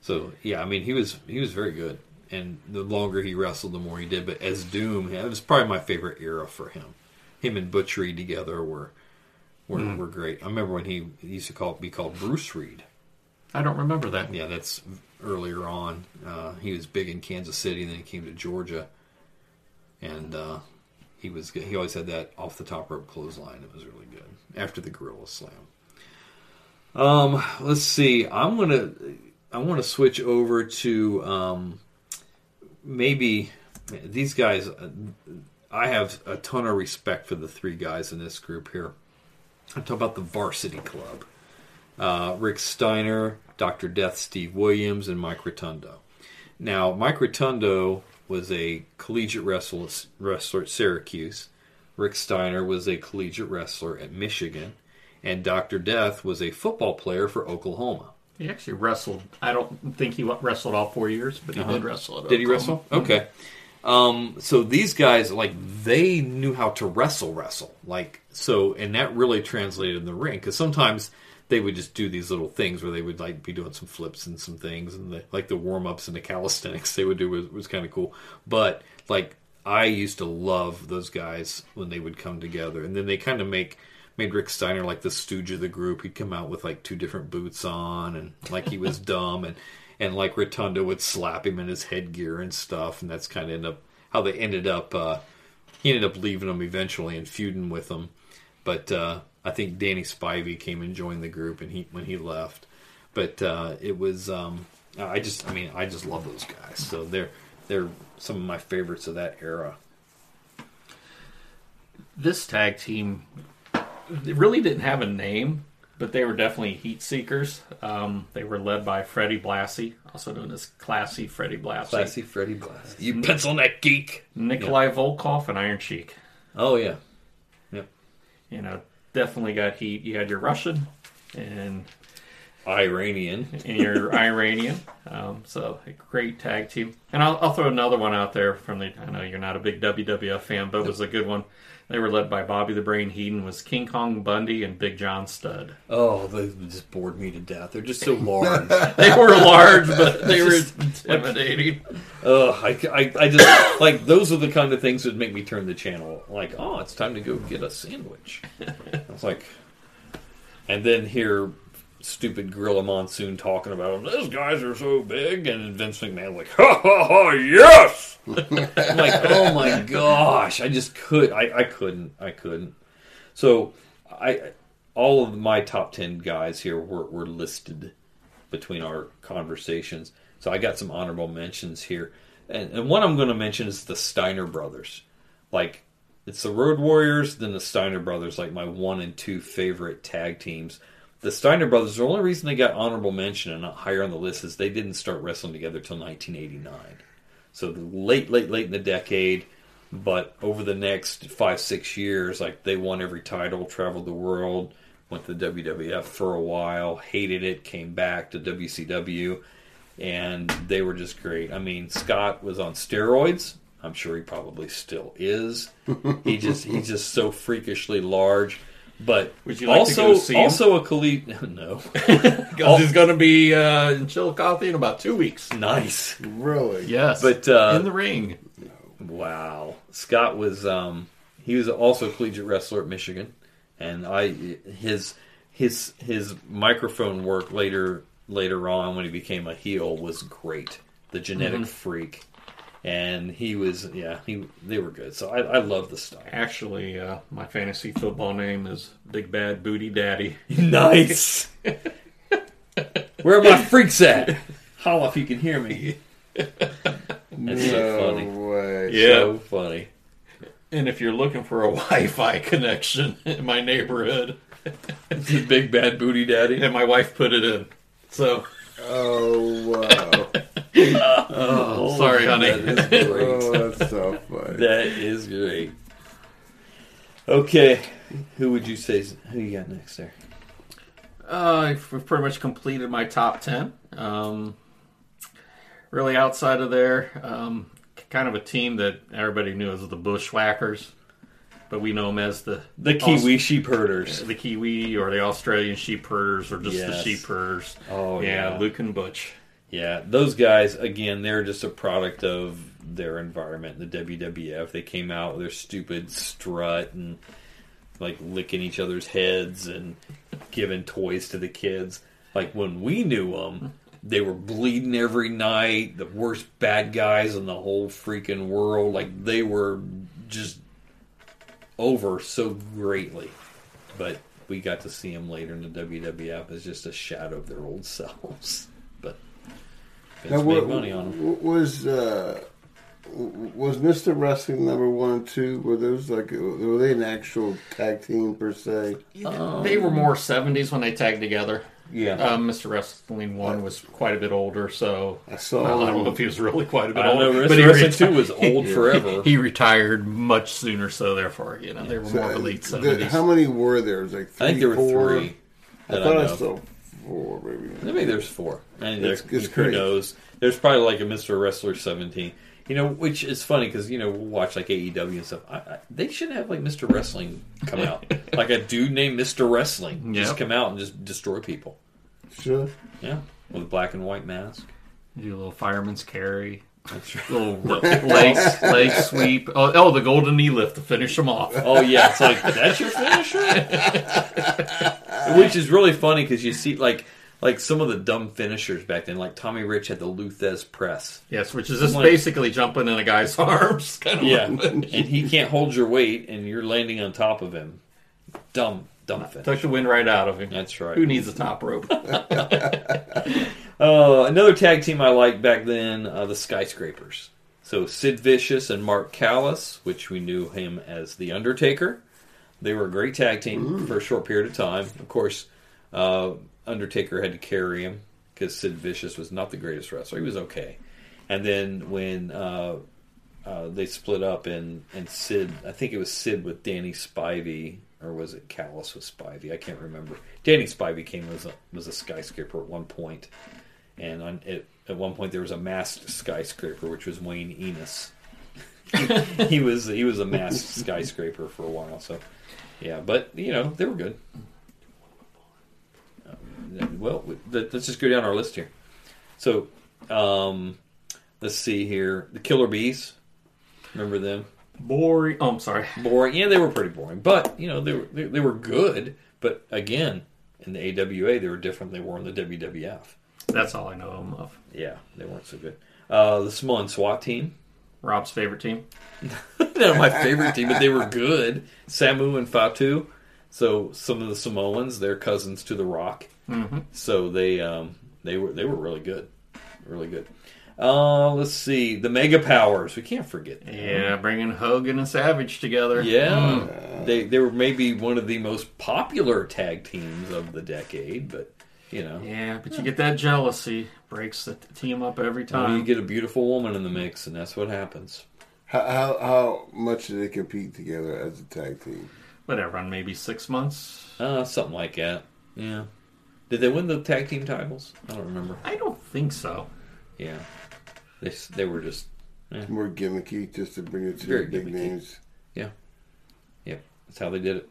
So yeah, I mean he was he was very good, and the longer he wrestled, the more he did. But as Doom, it was probably my favorite era for him. Him and Butch Reed together were were, were great. I remember when he, he used to call be called Bruce Reed. I don't remember that. Yeah, that's earlier on. Uh, he was big in Kansas City, and then he came to Georgia, and uh, he was he always had that off the top rope clothesline. It was really good after the Gorilla Slam. Um, let's see. I'm gonna I want to switch over to um, maybe these guys. I have a ton of respect for the three guys in this group here. I'm talking about the Varsity Club uh, Rick Steiner, Dr. Death Steve Williams, and Mike Rotundo. Now, Mike Rotundo was a collegiate wrestler, wrestler at Syracuse. Rick Steiner was a collegiate wrestler at Michigan. And Dr. Death was a football player for Oklahoma. He actually wrestled. I don't think he wrestled all four years, but he did wrestle. At Uh-huh. Did he wrestle? Okay. Um, so these guys, like, they knew how to wrestle, wrestle. Like, so, and that really translated in the ring because sometimes they would just do these little things where they would like be doing some flips and some things, and the, like the warm ups and the calisthenics they would do was, was kind of cool. But like, I used to love those guys when they would come together, and then they kind of make made Rick Steiner like the stooge of the group. He'd come out with like two different boots on, and like he was (laughs) dumb, and and like Rotunda would slap him in his headgear and stuff, and that's kind of end up how they ended up. Uh, he ended up leaving them eventually and feuding with them, but uh, I think Danny Spivey came and joined the group, and he when he left, but uh, it was um, I just I mean I just love those guys, so they're they're some of my favorites of that era. This tag team they really didn't have a name, but they were definitely heat seekers. Um, they were led by Freddie Blassie, also known as Classy Freddie Blassie, Classy Freddie Blassie, you pencil neck geek. Nikolai Volkoff and Iron Sheik. Oh yeah, yep. You know, definitely got heat. You had your Russian and Iranian. and your (laughs) Iranian. Um, so a great tag team. And I'll, I'll throw another one out there from the. I know you're not a big WWF fan, but it was a good one. They were led by Bobby the Brain Heenan, was King Kong Bundy and Big John Studd. Oh, they just bored me to death. They're just so large. (laughs) They were large, but they were intimidating. Ugh, I, I, I just like those are the kind of things that make me turn the channel. Like, oh, it's time to go get a sandwich. (laughs) I was like, and then hear stupid Gorilla Monsoon talking about them. those guys are so big, and Vince McMahon like, ha ha ha, yes. I'm like, oh my gosh, I just could, I, I couldn't, I couldn't. So, I, all of my top ten guys here were, were listed between our conversations. So I got some honorable mentions here, and, and one I'm going to mention is the Steiner brothers. Like it's the Road Warriors, then the Steiner brothers, like my one and two favorite tag teams. The Steiner brothers, the only reason they got honorable mention and not higher on the list is they didn't start wrestling together till 1989. So late, late, late in the decade. But over the next five, six years, like they won every title, traveled the world, went to the WWF for a while, hated it, came back to WCW, and they were just great. I mean, Scott was on steroids. I'm sure he probably still is. he just he's just so freakishly large. But Would you like to also go see him? also a collegiate (laughs) no (laughs) Because he's going to be uh, in Chillicothe in about two weeks. nice Really? Yes, But, uh, in the ring. Wow, Scott was um, he was also a collegiate wrestler at Michigan, and I his his his microphone work later later on when he became a heel was great. The genetic freak, and he was yeah he they were good. So I, I love the style. Actually, uh, my fantasy football name is Big Bad Booty Daddy. (laughs) Nice. Where are my freaks at? Holla if you can hear me. That's so no funny. way. So funny. And if you're looking for a (laughs) Wi-Fi connection in my neighborhood, it's Big bad booty daddy. and my wife put it in. So Oh wow. (laughs) Oh, sorry, honey. That is great. (laughs) oh, that's so funny. That is great. Okay, who would you say? Who you got next there? Uh, I've pretty much completed my top 10. Um, really, outside of there, um, kind of a team that everybody knew as the Bushwhackers, but we know them as the The Kiwi sheep herders. the Kiwi or the Australian sheep herders or just the Yes. sheep herders. Oh, yeah, yeah. Luke and Butch. Yeah, those guys again. They're just a product of their environment. The WWF. They came out with their stupid strut and like licking each other's heads and giving toys to the kids. Like when we knew them, they were bleeding every night. The worst bad guys in the whole freaking world. Like they were just over so greatly. But we got to see them later in the WWF as just a shadow of their old (laughs) selves. But Vince Now, made what, money on them. what was uh, was Mr. Wrestling number one and two? Were those like were they an actual tag team per se? they were more 70s when they tagged together. Yeah. Um, Mr. Wrestling 1 was quite a bit older, so I saw. Well, I don't know if he was really quite a bit I don't know. older. Wrestling he Wrestling reti- 2 was old (laughs) forever. He retired much sooner, so therefore, you know, they were more of the 70s. how many were there? It was like three, I think there were four? three. I thought I, know. saw four, maybe. Maybe there's four. And there, It's- it's who great. knows? There's probably like a Mr. Wrestler 17. You know, which is funny because you know we'll watch like AEW and stuff. I, I, they should have like Mr. Wrestling come out, (laughs) like a dude named Mr. Wrestling, just Yep. come out and just destroy people. Sure. Yeah, with a black and white mask. Do a little fireman's carry, That's right. little (laughs) leg leg sweep. Oh, oh, the golden knee lift to finish them off. Oh yeah, it's like that's your finisher, (laughs) which is really funny because you see like like some of the dumb finishers back then. Like Tommy Rich had the Lou Thesz press. Yes, which is just Like- basically jumping in a guy's (laughs) arms. Kind of Yeah, and he can't hold your weight, and you're landing on top of him. Dumb, dumb Took the wind right out of him. That's right. Who needs a top rope? (laughs) Uh, another tag team I liked back then, uh, the Skyscrapers. So Sid Vicious and Mark Callous, which we knew him as the Undertaker. They were a great tag team for a short period of time. Of course, uh, Undertaker had to carry him because Sid Vicious was not the greatest wrestler. He was okay. And then when uh, uh, they split up and, and Sid, I think it was Sid with Danny Spivey, or was it Callous with Spivey? I can't remember. Danny Spivey came as a, was a skyscraper at one point and on, it, at one point there was a masked skyscraper, which was Wayne Enos. (laughs) he was he was a masked (laughs) skyscraper for a while. So, yeah, but you know they were good. Um, well, let- let's just go down our list here. So, um, let's see here: the Killer Bees. Remember them? Boring. Oh, I'm sorry. (laughs) Boring. Yeah, they were pretty boring, but you know they were they, they were good. But again, in the AWA, they were different. than They were in the WWF. That's all I know them of. Yeah, they weren't so good. Uh, the Samoan SWAT team. Rob's favorite team. (laughs) Not my favorite team, but they were good. Samu and Fatu. So some of the Samoans, they're cousins to the Rock. Mm-hmm. So they um, they were they were really good, really good. Uh, let's see the Mega Powers. We can't forget. them. Yeah, bringing Hogan and Savage together. Yeah, they they were maybe one of the most popular tag teams of the decade, but you know, Yeah, but you get that jealousy. Breaks the team up every well, you get a beautiful woman in the mix, and that's what happens. How, how how much do they compete together as a tag team? Whatever, on maybe six months. Uh, something like that. Yeah. Did they win the tag team titles? I don't remember. I don't think so. Yeah, they they were just More gimmicky, just to bring it to Very the big gimmicky. names. Yep, that's how they did it.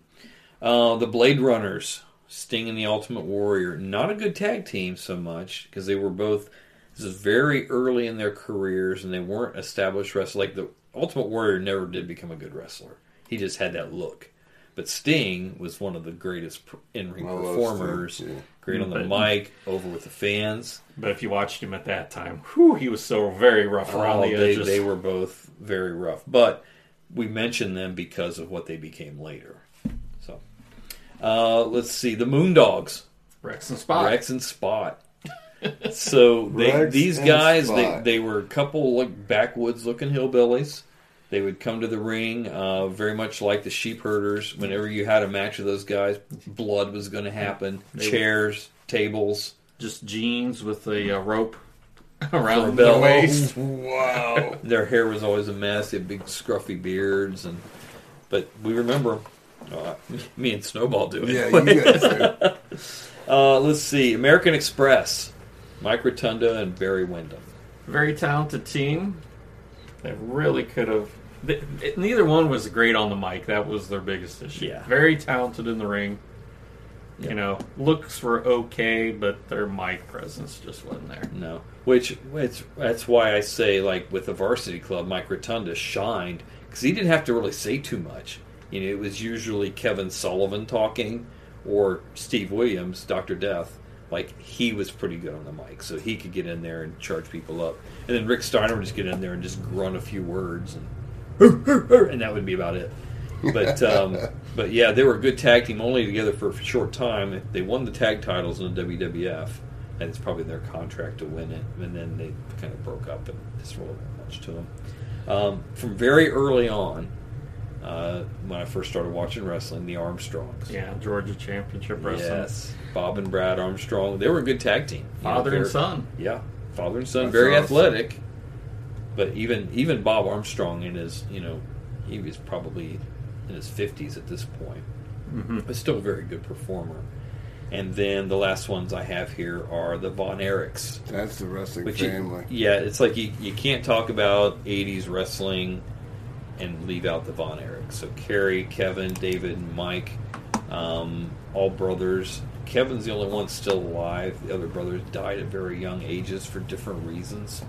Uh, the Blade Runners, Sting and the Ultimate Warrior, not a good tag team so much because they were both. This is very early in their careers, and they weren't established wrestlers. Like the Ultimate Warrior never did become a good wrestler. He just had that look. But Sting was one of the greatest in-ring I performers. Yeah. Great on the But- mic, over with the fans. But if you watched him at that time, whew, he was so very rough around Oh, the they, edges. they were both very rough, but we mentioned them because of what they became later. So, uh, let's see the Moondogs, Rex and Spot. Rex and Spot. (laughs) So they, Rex these and guys, they, they were a couple like backwoods-looking hillbillies. They would come to the ring, uh, very much like the sheep herders. Whenever you had a match with those guys, blood was going to happen. They- Chairs, tables, Just jeans with a uh, rope (laughs) For a around belt. the waist. (laughs) Wow. (laughs) Their hair was always a mess. They had big scruffy beards, and but we remember Uh, me and Snowball do it. yeah, you guys. are- Uh, let's see, American Express, Mike Rotunda and Barry Windham. Very talented team. They really could have. It- neither one was great on the mic. That was their biggest issue. Yeah. Very talented in the ring. Yep. You know, looks were okay, but their mic presence just wasn't there. No, which it's that's why I say like with the Varsity Club, Mike Rotunda shined because he didn't have to really say too much. You know, it was usually Kevin Sullivan talking or Steve Williams, Doctor Death. Like he was pretty good on the mic, so he could get in there and charge people up. And then Rick Steiner would just get in there and just grunt a few words, and (laughs) and that would be about it. But um, (laughs) but yeah, they were a good tag team, only together for a short time. They won the tag titles in the WWF, and it's probably their contract to win it. And then they kind of broke up, and it's really not much to them. Um, from very early on, uh, when I first started watching wrestling, the Armstrongs. Yeah, Georgia Championship Wrestling. Yes, Bob and Brad Armstrong. They were a good tag team. You know, Father and son. Yeah, father and son, That's very awesome. athletic. But even even Bob Armstrong in his you know he was probably in his fifties at this point, Mm-hmm. but still a very good performer. And then the last ones I have here are the Von Erichs. That's the wrestling But you- family. yeah, it's like you, you can't talk about 80s wrestling and leave out the Von Erichs. So Kerry, Kevin, David, and Mike, um, all brothers. Kevin's the only one still alive. The other brothers died at very young ages for different reasons.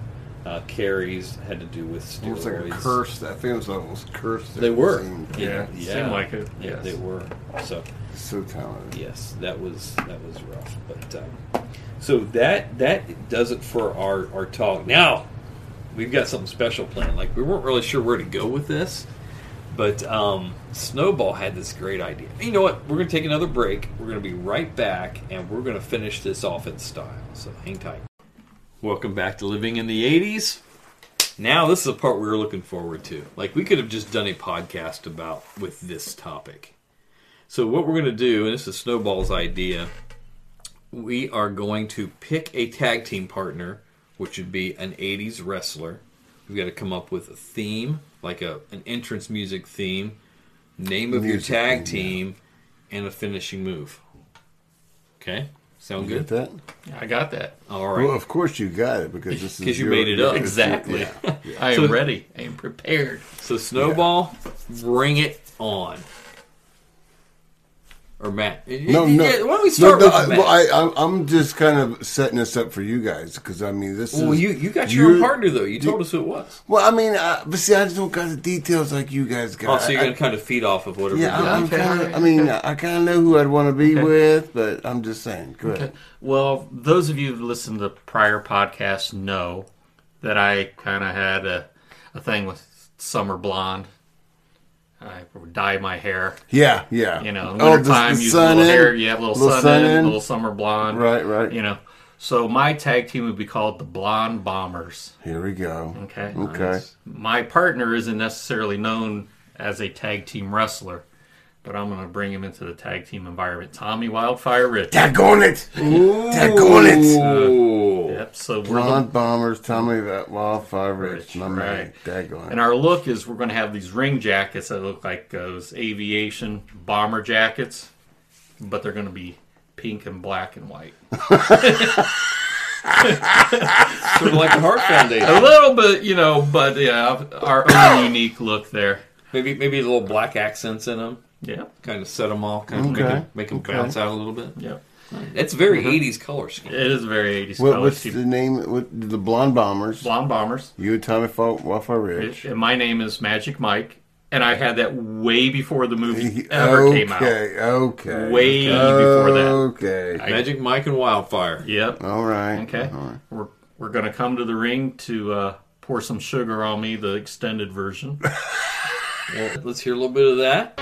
Uh, Kerry's had to do with Almost like a steroids. curse. That family was almost cursed. They were. Seemed- Yeah, seemed like it, Yeah, yes. they were. So So talented. yes, that was that was rough. But um, so that that does it for our our talk. Now we've got something special planned. Like we weren't really sure where to go with this, but um, Snowball had this great idea. You know what? We're going to take another break. We're going to be right back, and we're going to finish this off in style. So hang tight. Welcome back to Living in the '80s. Now this is the part we were looking forward to. Like we could have just done a podcast about with this topic. So what we're going to do, and this is Snowball's idea, we are going to pick a tag team partner, which would be an '80s wrestler. We've got to come up with a theme, like a an entrance music theme, name of your tag team, and a finishing move. Okay, sound You get good? that? I got that. All right. Well, of course you got it because this is 'Cause you your- made it up. Exactly. Yeah. I am So- ready. I am prepared. So Snowball, bring it on. Or Matt. No, no. Yeah, Why don't we start no, no, with I, Matt? well, I, I'm, I'm just kind of setting this up for you guys because I mean this well, is. you you got your own partner though. You told us who it was. Well, I mean, uh, but see, I just don't got the details like you guys got. Oh, so you're I- gonna kind of feed off of whatever. Yeah, you're I'm, I'm kind of. I mean. I kind of know who I'd want to be with, but I'm just saying. Go ahead. Well, those of you who've listened to prior podcasts know that I kind of had a, a thing with Summer Blonde. I dye my hair. Yeah, yeah. You know, Oh, the- wintertime, the use sun little in, hair. You have a little, little sun, sun in, in. little summer blonde. Right, right. You know, so my tag team would be called the Blonde Bombers. Here we go. Okay. Okay. My partner isn't necessarily known as a tag team wrestler, but I'm going to bring him into the tag team environment. Tommy Wildfire Rich. Daggone it! Daggone it! Ooh. Yep. So we're the, Blonde bombers, tell me that wildfire rich, Rich, my man. right. Daggone and our look is we're going to have these ring jackets that look like those aviation bomber jackets, but they're going to be pink and black and white. (laughs) Sort of like the Hart Foundation. A little bit, you know, but yeah, our own unique look there. Maybe maybe a little black accents in them, Yeah. kind of set them off, kind of Okay, make them, make 'em okay. bounce out a little bit. Yep. It's very '80s color scheme. It is very 80s What, color what's scheme. the name? What, the blonde bombers. Blonde Bombers. You and Tommy Falk, Wildfire Rich. And my name is Magic Mike, and I had that way before the movie ever okay, came out. okay. Okay. Way before that. Okay. Magic Mike and Wildfire. Yep. All right. Okay. All right. We're we're gonna come to the ring to uh, pour some sugar on me, the extended version. (laughs) Well, let's hear a little bit of that.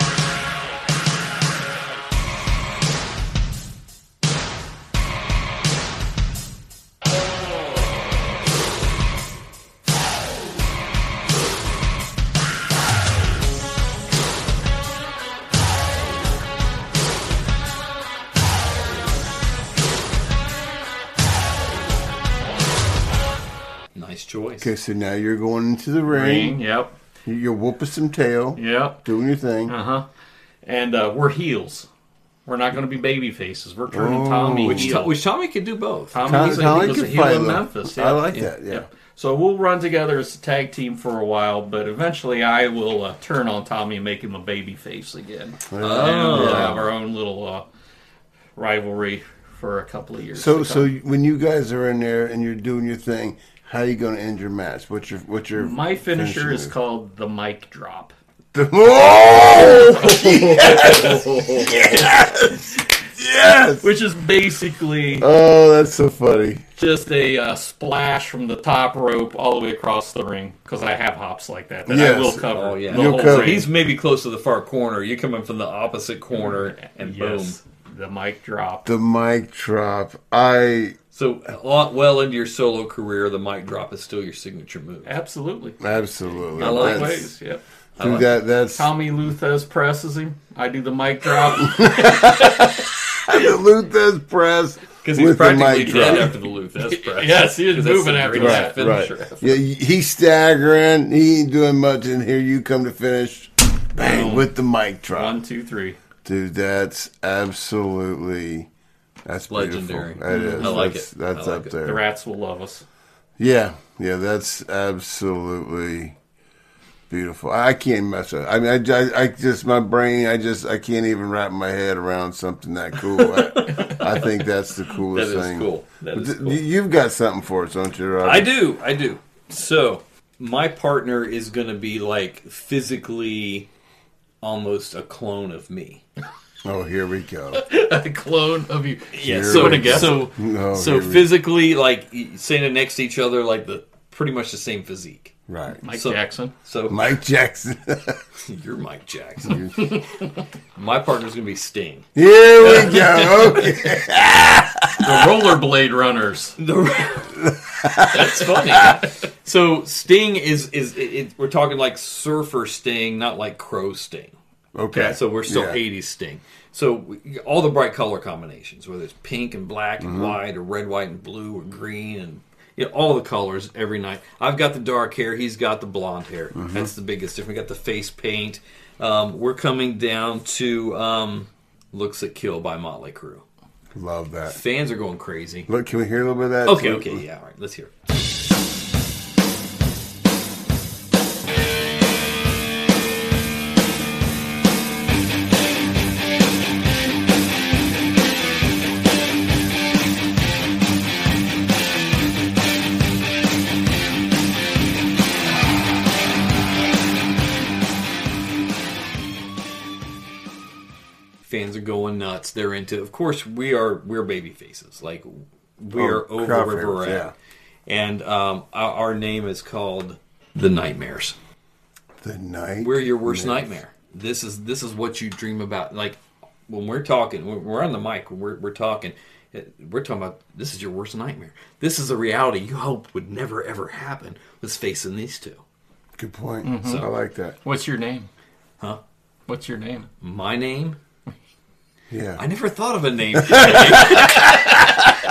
Okay, so now you're going into the ring. ring. Yep. You're whooping some tail, Yep. doing your thing. Uh huh. And uh, we're heels. We're not going to be baby faces. We're turning Oh. Tommy Which, heel. To- which Tommy could do both. Tommy Tom- was a, Tommy was a can heel fight in a little. Memphis. I like Yeah. that. Yeah. Yeah. So we'll run together as a tag team for a while, but eventually I will uh, turn on Tommy and make him a baby face again. And we'll have our own little uh, rivalry for a couple of years. So, so when you guys are in there and you're doing your thing, how are you going to end your match? What's your what's your my finisher finishing is move? called the mic drop. The- oh! yes! (laughs) yes! Yes! Which is basically Oh, that's so funny. just a uh, splash from the top rope all the way across the ring because I have hops like that that Yes. I will cover. Oh yeah, the You'll whole cover. ring. He's maybe close to the far corner. You come in from the opposite corner, and yes, the mic drop. The mic drop. I boom. So lot well into your solo career, the mic mm-hmm. drop is still your signature move. Absolutely. absolutely. I like Ways, yep. Dude, that that's Tommy Lou Thesz presses him. I do the mic drop. (laughs) (laughs) the Lou Thesz press Because he's with practically mic dead drop. after the Lou Thesz (laughs) press. Yes, he was 'Cause that's moving after greatest that. Right, finisher. yeah, he's staggering. He ain't doing much, and here you come to finish, bang Boom. with the mic drop, One, two, three. dude. That's absolutely That's legendary. Beautiful. That mm-hmm. is. I like that's, it. That's like up it. there. The rats will love us. Yeah, yeah, that's absolutely beautiful. I can't mess with. I mean, I, I, I just my brain. I just I can't even wrap my head around something that cool. I, I think that's the coolest is thing. cool. That is Th- cool. You've got something for us, don't you, Rob? I do. I do. So my partner is going to be like physically almost a clone of me. (laughs) (laughs) Oh, here we go. a clone of you. Yeah. Here So we go. so No, so here we- physically, like standing next to each other, like the pretty much the same physique. Right, Mike So- Jackson. So Mike Jackson. (laughs) you're Mike Jackson. (laughs) my partner's going to be Sting. here we go. Okay. The rollerblade runners. That's funny. so Sting is is it, it, we're talking like surfer Sting, not like crow Sting. Okay. So we're still Yeah. 80s Sting. So all the bright color combinations, whether it's pink and black and Mm-hmm. white, or red, white, and blue, or green, and you know, all the colors every night. I've got the dark hair. He's got the blonde hair. Mm-hmm. That's the biggest difference. We got the face paint. Um, we're coming down to um, "Looks That Kill" by Motley Crue. Love that. Fans are going crazy. Look, can we hear a little bit of that? Okay, too? okay, yeah, all right. Let's hear. it. Going nuts. They're into. Of course, we are. We're baby faces. Like we Oh, are over crowd where we're favorites, at. And um, our, our name is called the Nightmares. The night. We're your worst Mix. nightmare. This is this is what you dream about. Like when we're talking, when we're on the mic, we're we're talking. We're talking about this is your worst nightmare. This is a reality you hope would never ever happen. Was facing these two. Good point. Mm-hmm. I like that. What's your name? Huh? What's your name? My name? Yeah. I never thought of a name. (laughs)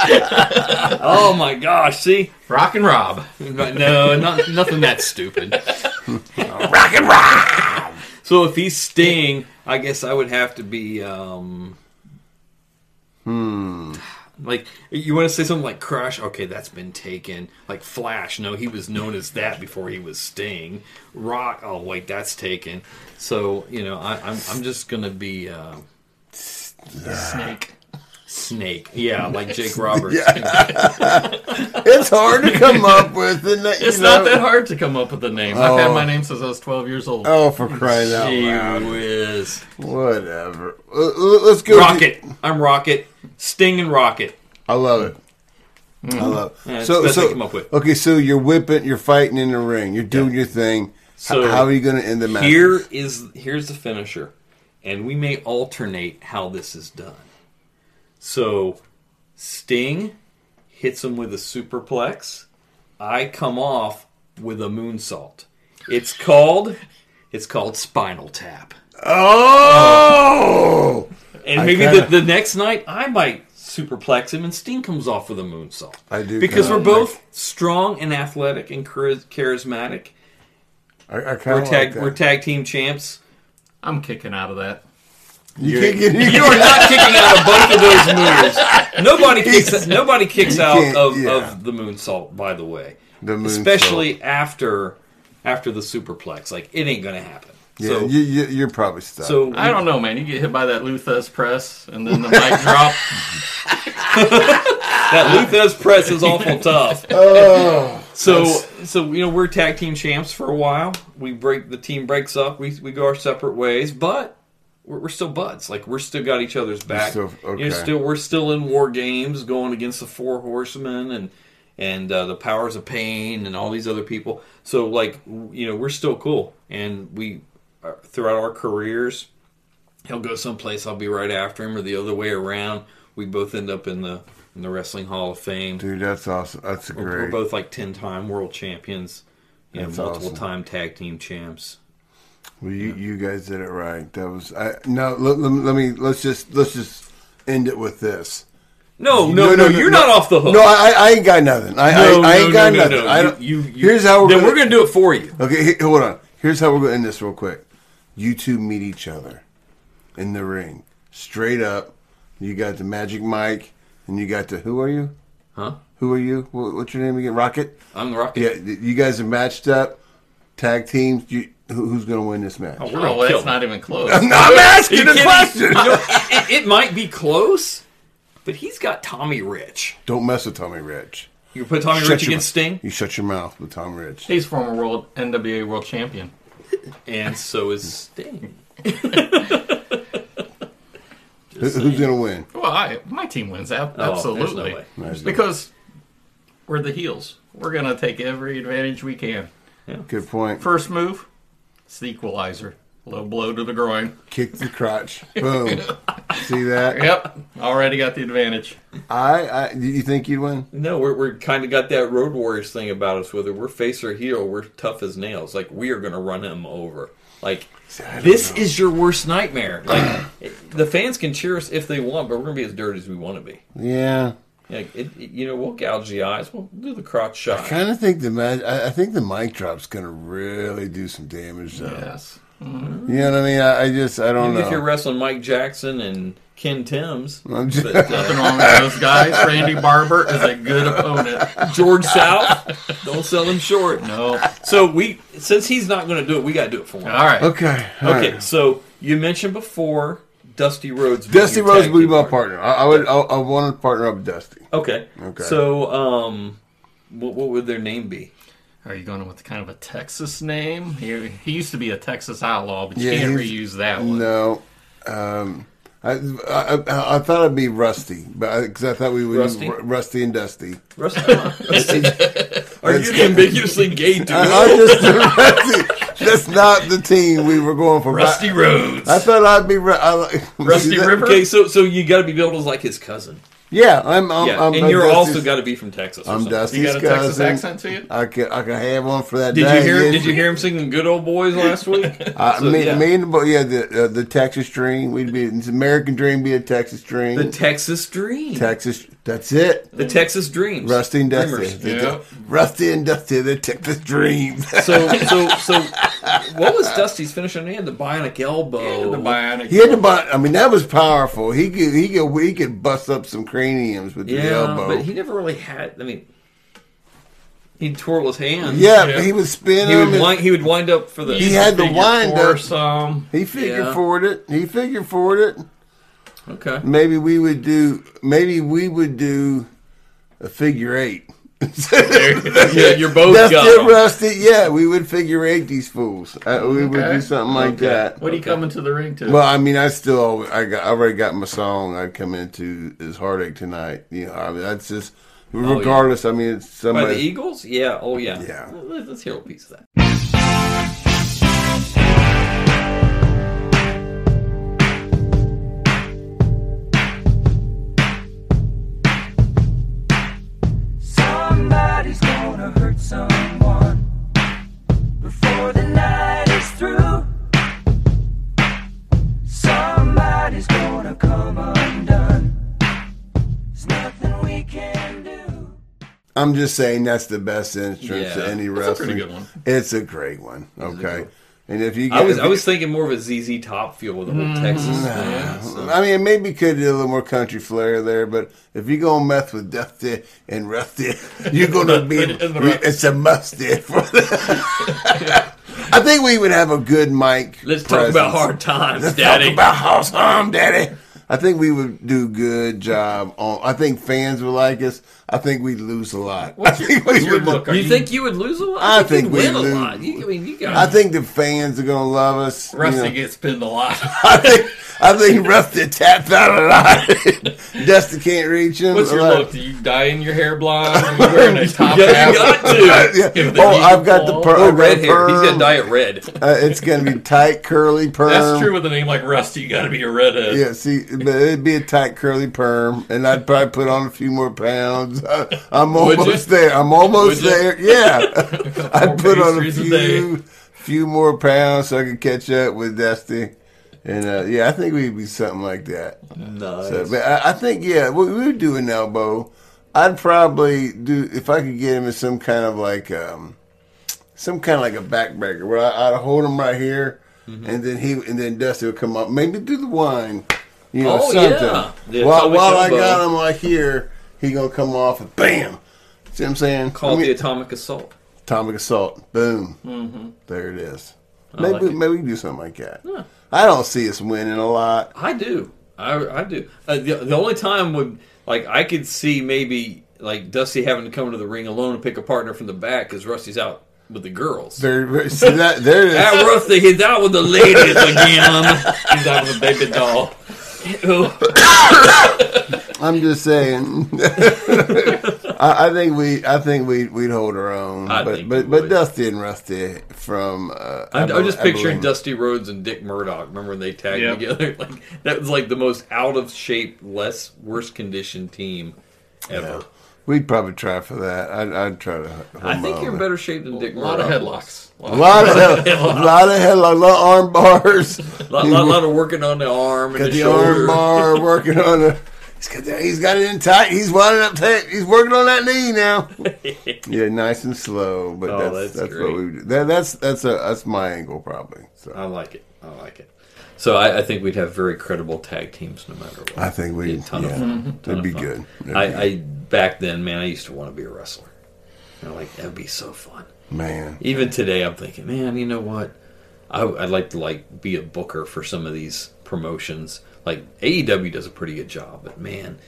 (laughs) oh my gosh! See, Rock and Rob. no, not nothing that stupid. (laughs) Rock and Rob. So if he's Sting, I guess I would have to be. um Hmm. Like you want to say something like Crush? Okay, that's been taken. Like Flash? No, he was known as that before he was Sting. Rock? Oh wait, that's taken. So you know, I, I'm I'm just gonna be. Uh, Snake. Snake, yeah, like Jake (laughs) Roberts. (laughs) It's hard to come up with. The na- It's not that hard to come up with a name. I've had Oh. my name since I was 12 years old. Oh, for crying out Gee loud! whiz. Whatever. Uh, uh, Let's go. Rocket. I'm Rocket. Sting and Rocket. I love it. I love it. Mm. It's so, the best I so come up with. okay. So you're whipping, you're fighting in the ring, you're doing your thing. So So how are you going to end the match? Here is here's the finisher, and we may alternate how this is done. So, Sting hits him with a superplex. I come off with a moonsault. It's called it's called Spinal Tap. Oh, And maybe kinda- the, the next night I might superplex him, and Sting comes off with a moonsault. I do because we're both strong and athletic and charismatic. I, I kind We're tag like that. we're tag team champs. I'm kicking out of that. you can't (laughs) get You are not kicking out of both of those moves. Nobody (laughs) kicks. Nobody kicks out of, yeah. of the moonsault. By the way, The moonsault. especially after after the superplex, like it ain't gonna happen. Yeah, so you, you, you're probably stuck. so I don't know, man. You get hit by that Lou Thesz press, and then the mic drop. (laughs) that Lou Thesz press is awful tough. oh, So so you know we're tag team champs for a while. We break the team breaks up. We we go our separate ways, but. We're, we're still buds. Like we're still got each other's back. still- You know, still we're still in war games, going against the Four Horsemen and and uh, the Powers of Pain and all these other people. So like you know we're still cool, and we uh, throughout our careers, he'll go someplace, I'll be right after him, or the other way around. We both end up in the in the Wrestling Hall of Fame. dude, that's awesome. That's We're, great. we're both like ten time world champions, That's multiple awesome. time tag team champs. Well, you, you guys did it right. That was I. No, let, let, let me. Let's just let's just end it with this. No, no, no, you're not off the hook. No, I, I ain't got nothing. I, No, I, I ain't no, got no, nothing. no, I no. don't, You, you, here's how we're then gonna, we're gonna do it for you. Okay, hold on. Here's how we're going to end this real quick. You two meet each other in the ring, straight up. You got the Magic Mike and you got the who are you? Huh? Who are you? What's your name again? Rocket. I'm the Rocket. Yeah, you guys are matched up, tag teams. You, who's going to win this match? Oh, we're Oh, well, kill that's not even close. I'm asking You a kidding? question. You know, it, it might be close, but he's got Tommy Rich. Don't mess with Tommy Rich. You put Tommy Shut Rich against mou- Sting, You shut your mouth with Tommy Rich. He's former world NWA world champion. and so is Sting. (laughs) Who- who's going to win? Well, I, my team wins. Ab- Oh, there's no absolutely. way. There's no- because we're the heels. We're going to take every advantage we can. Good point. First move, it's the equalizer. Low blow to the groin. Kick the crotch. Boom. (laughs) See that? Yep, already got the advantage. I, I. Do you think you'd win? No, we're, we're kind of got that Road Warriors thing about us. Whether we're face or heel, we're tough as nails. Like we are going to run him over. Like this is your worst nightmare. Like the fans can cheer us if they want, but we're going to be as dirty as we want to be. Yeah. Like it, it- you know, we'll gouge the eyes. We'll do the crotch shot. I kind of think the match. I, I think the mic drop's going to really do some damage, though. Yes. You know what I mean? I, I just. I don't Even know. if you're wrestling Mike Jackson and Ken Timbs, I'm just- but, Nothing wrong with those guys. Randy Barber is a good opponent. George South, don't sell him short. No. So we, since he's not going to do it, we got to do it for him. All right. okay. all Okay, right. so you mentioned before Dusty Rhodes. Dusty your Rhodes tag will be my partner. I, I would. I, I want to partner up with Dusty. Okay. Okay. So, um, what, what would their name be? Are you going with kind of a Texas name? He, he used to be a Texas outlaw, but you Yeah, can't reuse that one. No. Um, I, I, I, I thought it'd be Rusty, but because I, thought we would Rusty? Rusty? Rusty and Dusty. Rusty. (laughs) Are you ambiguously gay to I, I just (laughs) Rusty. That's not the team we were going for. Rusty Rhodes? I thought I'd be Ru- I, (laughs) Rusty See that? River? Okay, so so you got to be billed as like his cousin. Yeah, I'm. I'm, Yeah, I'm and I'm you're Dusty's- also got to be from Texas. I'm something. Dusty's You got a cousin. Texas accent to you? I can I can have one for that. Did you hear? Yes. Did you hear him singing "Good Old Boys" last (laughs) week? Uh, So, me, yeah. me and the boy, yeah, the uh, the Texas Dream. We'd be it's American Dream, be a Texas Dream. the Texas Dream. Texas. That's it. the Texas Dreams. Rusty and Dusty. Dreamers. The- Yeah. Rusty and Dusty, the Texas Dream. So (laughs) so so, what was Dusty's finishing? He had The bionic elbow. He had The bionic. he had the buy. I mean, that was powerful. He could he could he could bust up some craniums with the Yeah, elbow. but he never really had. I mean, he'd twirl his hands. yeah, Yeah. but he would spin he would and- wind, he would wind up for the. He had the wind four up. Some. he figured Yeah. forward it. He figured forward it. Okay. Maybe we would do. Maybe we would do a figure eight. yeah, you're both 'em. and Rusty, yeah, we would figure eight these fools. Uh, we would do something like Okay. that. What are you coming to the ring to? Well, I mean, I still, I got, I already got my song. I'd come into is heartache tonight. You know, I mean, that's just regardless. I mean, it's By the. Eagles? Yeah. Oh, yeah. Yeah. Let's- Let's hear a piece of that. I'm just saying that's the best entrance Yeah. to any That's a wrestling. pretty good one. It's a great one. Okay, good and if you, I was if I was thinking more of a ZZ Top feel with the whole mm-hmm. Texas thing. so- I mean, maybe could do a little more country flair there, but if you go gonna mess with Dusty and Rusty, (laughs) you're gonna be. In the rut. it's a must for (laughs) I think we would have a good mic. Let's talk about hard times, Let's Daddy. talk about house home, Daddy. I think we would do good job on. I think fans would like us. I think we'd lose a lot. What's I your- think what's we your would- look? Are you, you- think you would lose a lot? I you'd think we win a lot. You, I mean, you got. I think the fans are gonna love us. you Rusty know. gets pinned a lot. (laughs) I think I think Rusty taps out a lot. (laughs) Dusty can't reach him. What's your Like- look? Do you dye in your hair blonde? Are you wearing a (laughs) top Yeah, hat? you got to. Yeah. Give Oh, I've got the claw. per- Or red a hair. He's got perm. dye it red. Uh, it's gonna be tight, curly perm. That's true with a name like Rusty. You got to be a redhead. Yeah, see, but it'd be a tight, curly perm, and I'd probably put on a few more pounds. I, I'm Would almost there. I'm almost Would there. Yeah, (laughs) I'd put on a pastries a few, few more pounds so I could catch up with Dusty. And uh, yeah, I think we'd be something like that. Nice. So, but I, I think yeah, we, we would do an elbow. I'd probably do if I could get him in some kind of like um, some kind of like a backbreaker where I, I'd hold him right here, Mm-hmm. and then he and then Dusty would come up, maybe do the wine. You know, Oh, something. yeah. The while while I got him right here, he gonna come off and bam. See what I'm saying? Called I mean, the atomic assault. atomic assault. Boom. There it is. Maybe like it. maybe we can do something like that. I don't see us winning a lot. I do. I, I do. Uh, the, the only time would like I could see maybe like Dusty having to come to the ring alone and pick a partner from the back because Rusty's out with the girls. Very see that there it is. Ah, Rusty, he's out with the ladies again. (laughs) he's out with the baby doll. Ew. I'm just saying. (laughs) I, I think we, I think we, we'd hold our own. I but think but but. Dusty and Rusty from. Uh, I'm, I'm Abil- just picturing Abilene. Dusty Rhodes and Dick Murdoch. Remember when they tagged Yep. together? (laughs) Like that was like the most out of shape, less worst condition team ever. Yeah. We'd probably try for that. I'd, I'd try to. I think you're in better shape than Dick A lot Murdoch. of headlocks. A lot of head, (laughs) a lot of head, a lot of arm bars. A (laughs) lot, lot, lot of working on the arm and got the, the arm bar (laughs) working on the. He's got that, he's got it in tight. He's winding up tight. He's working on that knee now. yeah, nice and slow. But Oh, that's that's that's, great. what we do. That, that's that's a that's my angle probably. So I like it. I like it. So I, I think we'd have very credible tag teams no matter what. I think we Be a ton yeah, of fun. Ton it'd of be fun. good. It'd I, be I back then, man, I used to want to be a wrestler. You know, like that'd be so fun. man. Even today, I'm thinking, man, you know what? I, I'd like to like be a booker for some of these promotions. Like AEW does a pretty good job, but man,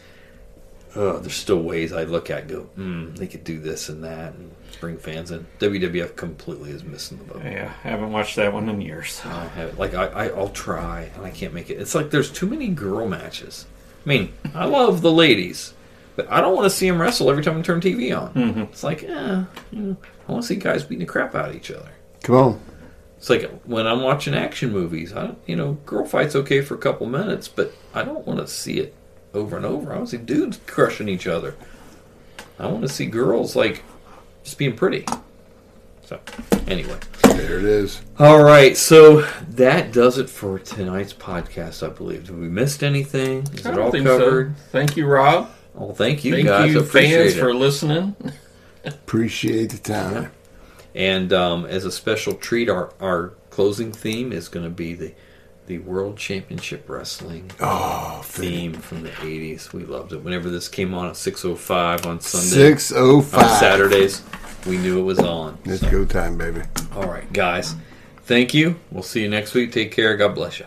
uh, there's still ways I look at and go, mm, they could do this and that and bring fans in. WWF completely is missing the boat. Yeah, I haven't watched that one in years. I have like I, I I'll try and I can't make it. It's like there's too many girl matches. I mean, I love the ladies, but I don't want to see them wrestle every time I turn TV on. It's like, eh, you know, I want to see guys beating the crap out of each other. Come on. It's like when I'm watching action movies. I don't, you know, girl fights okay for a couple minutes, but I don't want to see it over and over. I want to see dudes crushing each other. I want to see girls like just being pretty. So, anyway. There it is. All right, so that does it for tonight's podcast, I believe. Did we missed anything? Is I it don't all think covered? so. Thank you, Rob. Oh, thank you Thank guys. you, Appreciate fans, it. for listening. Appreciate the time. And um, as a special treat, our, our closing theme is going to be the the World Championship Wrestling Oh, theme from the '80s. We loved it. Whenever this came on at 6:05 on Sunday, six oh on. Saturdays, we knew it was on. It's go time, baby. All right, guys. Thank you. We'll see you next week. Take care. God bless you.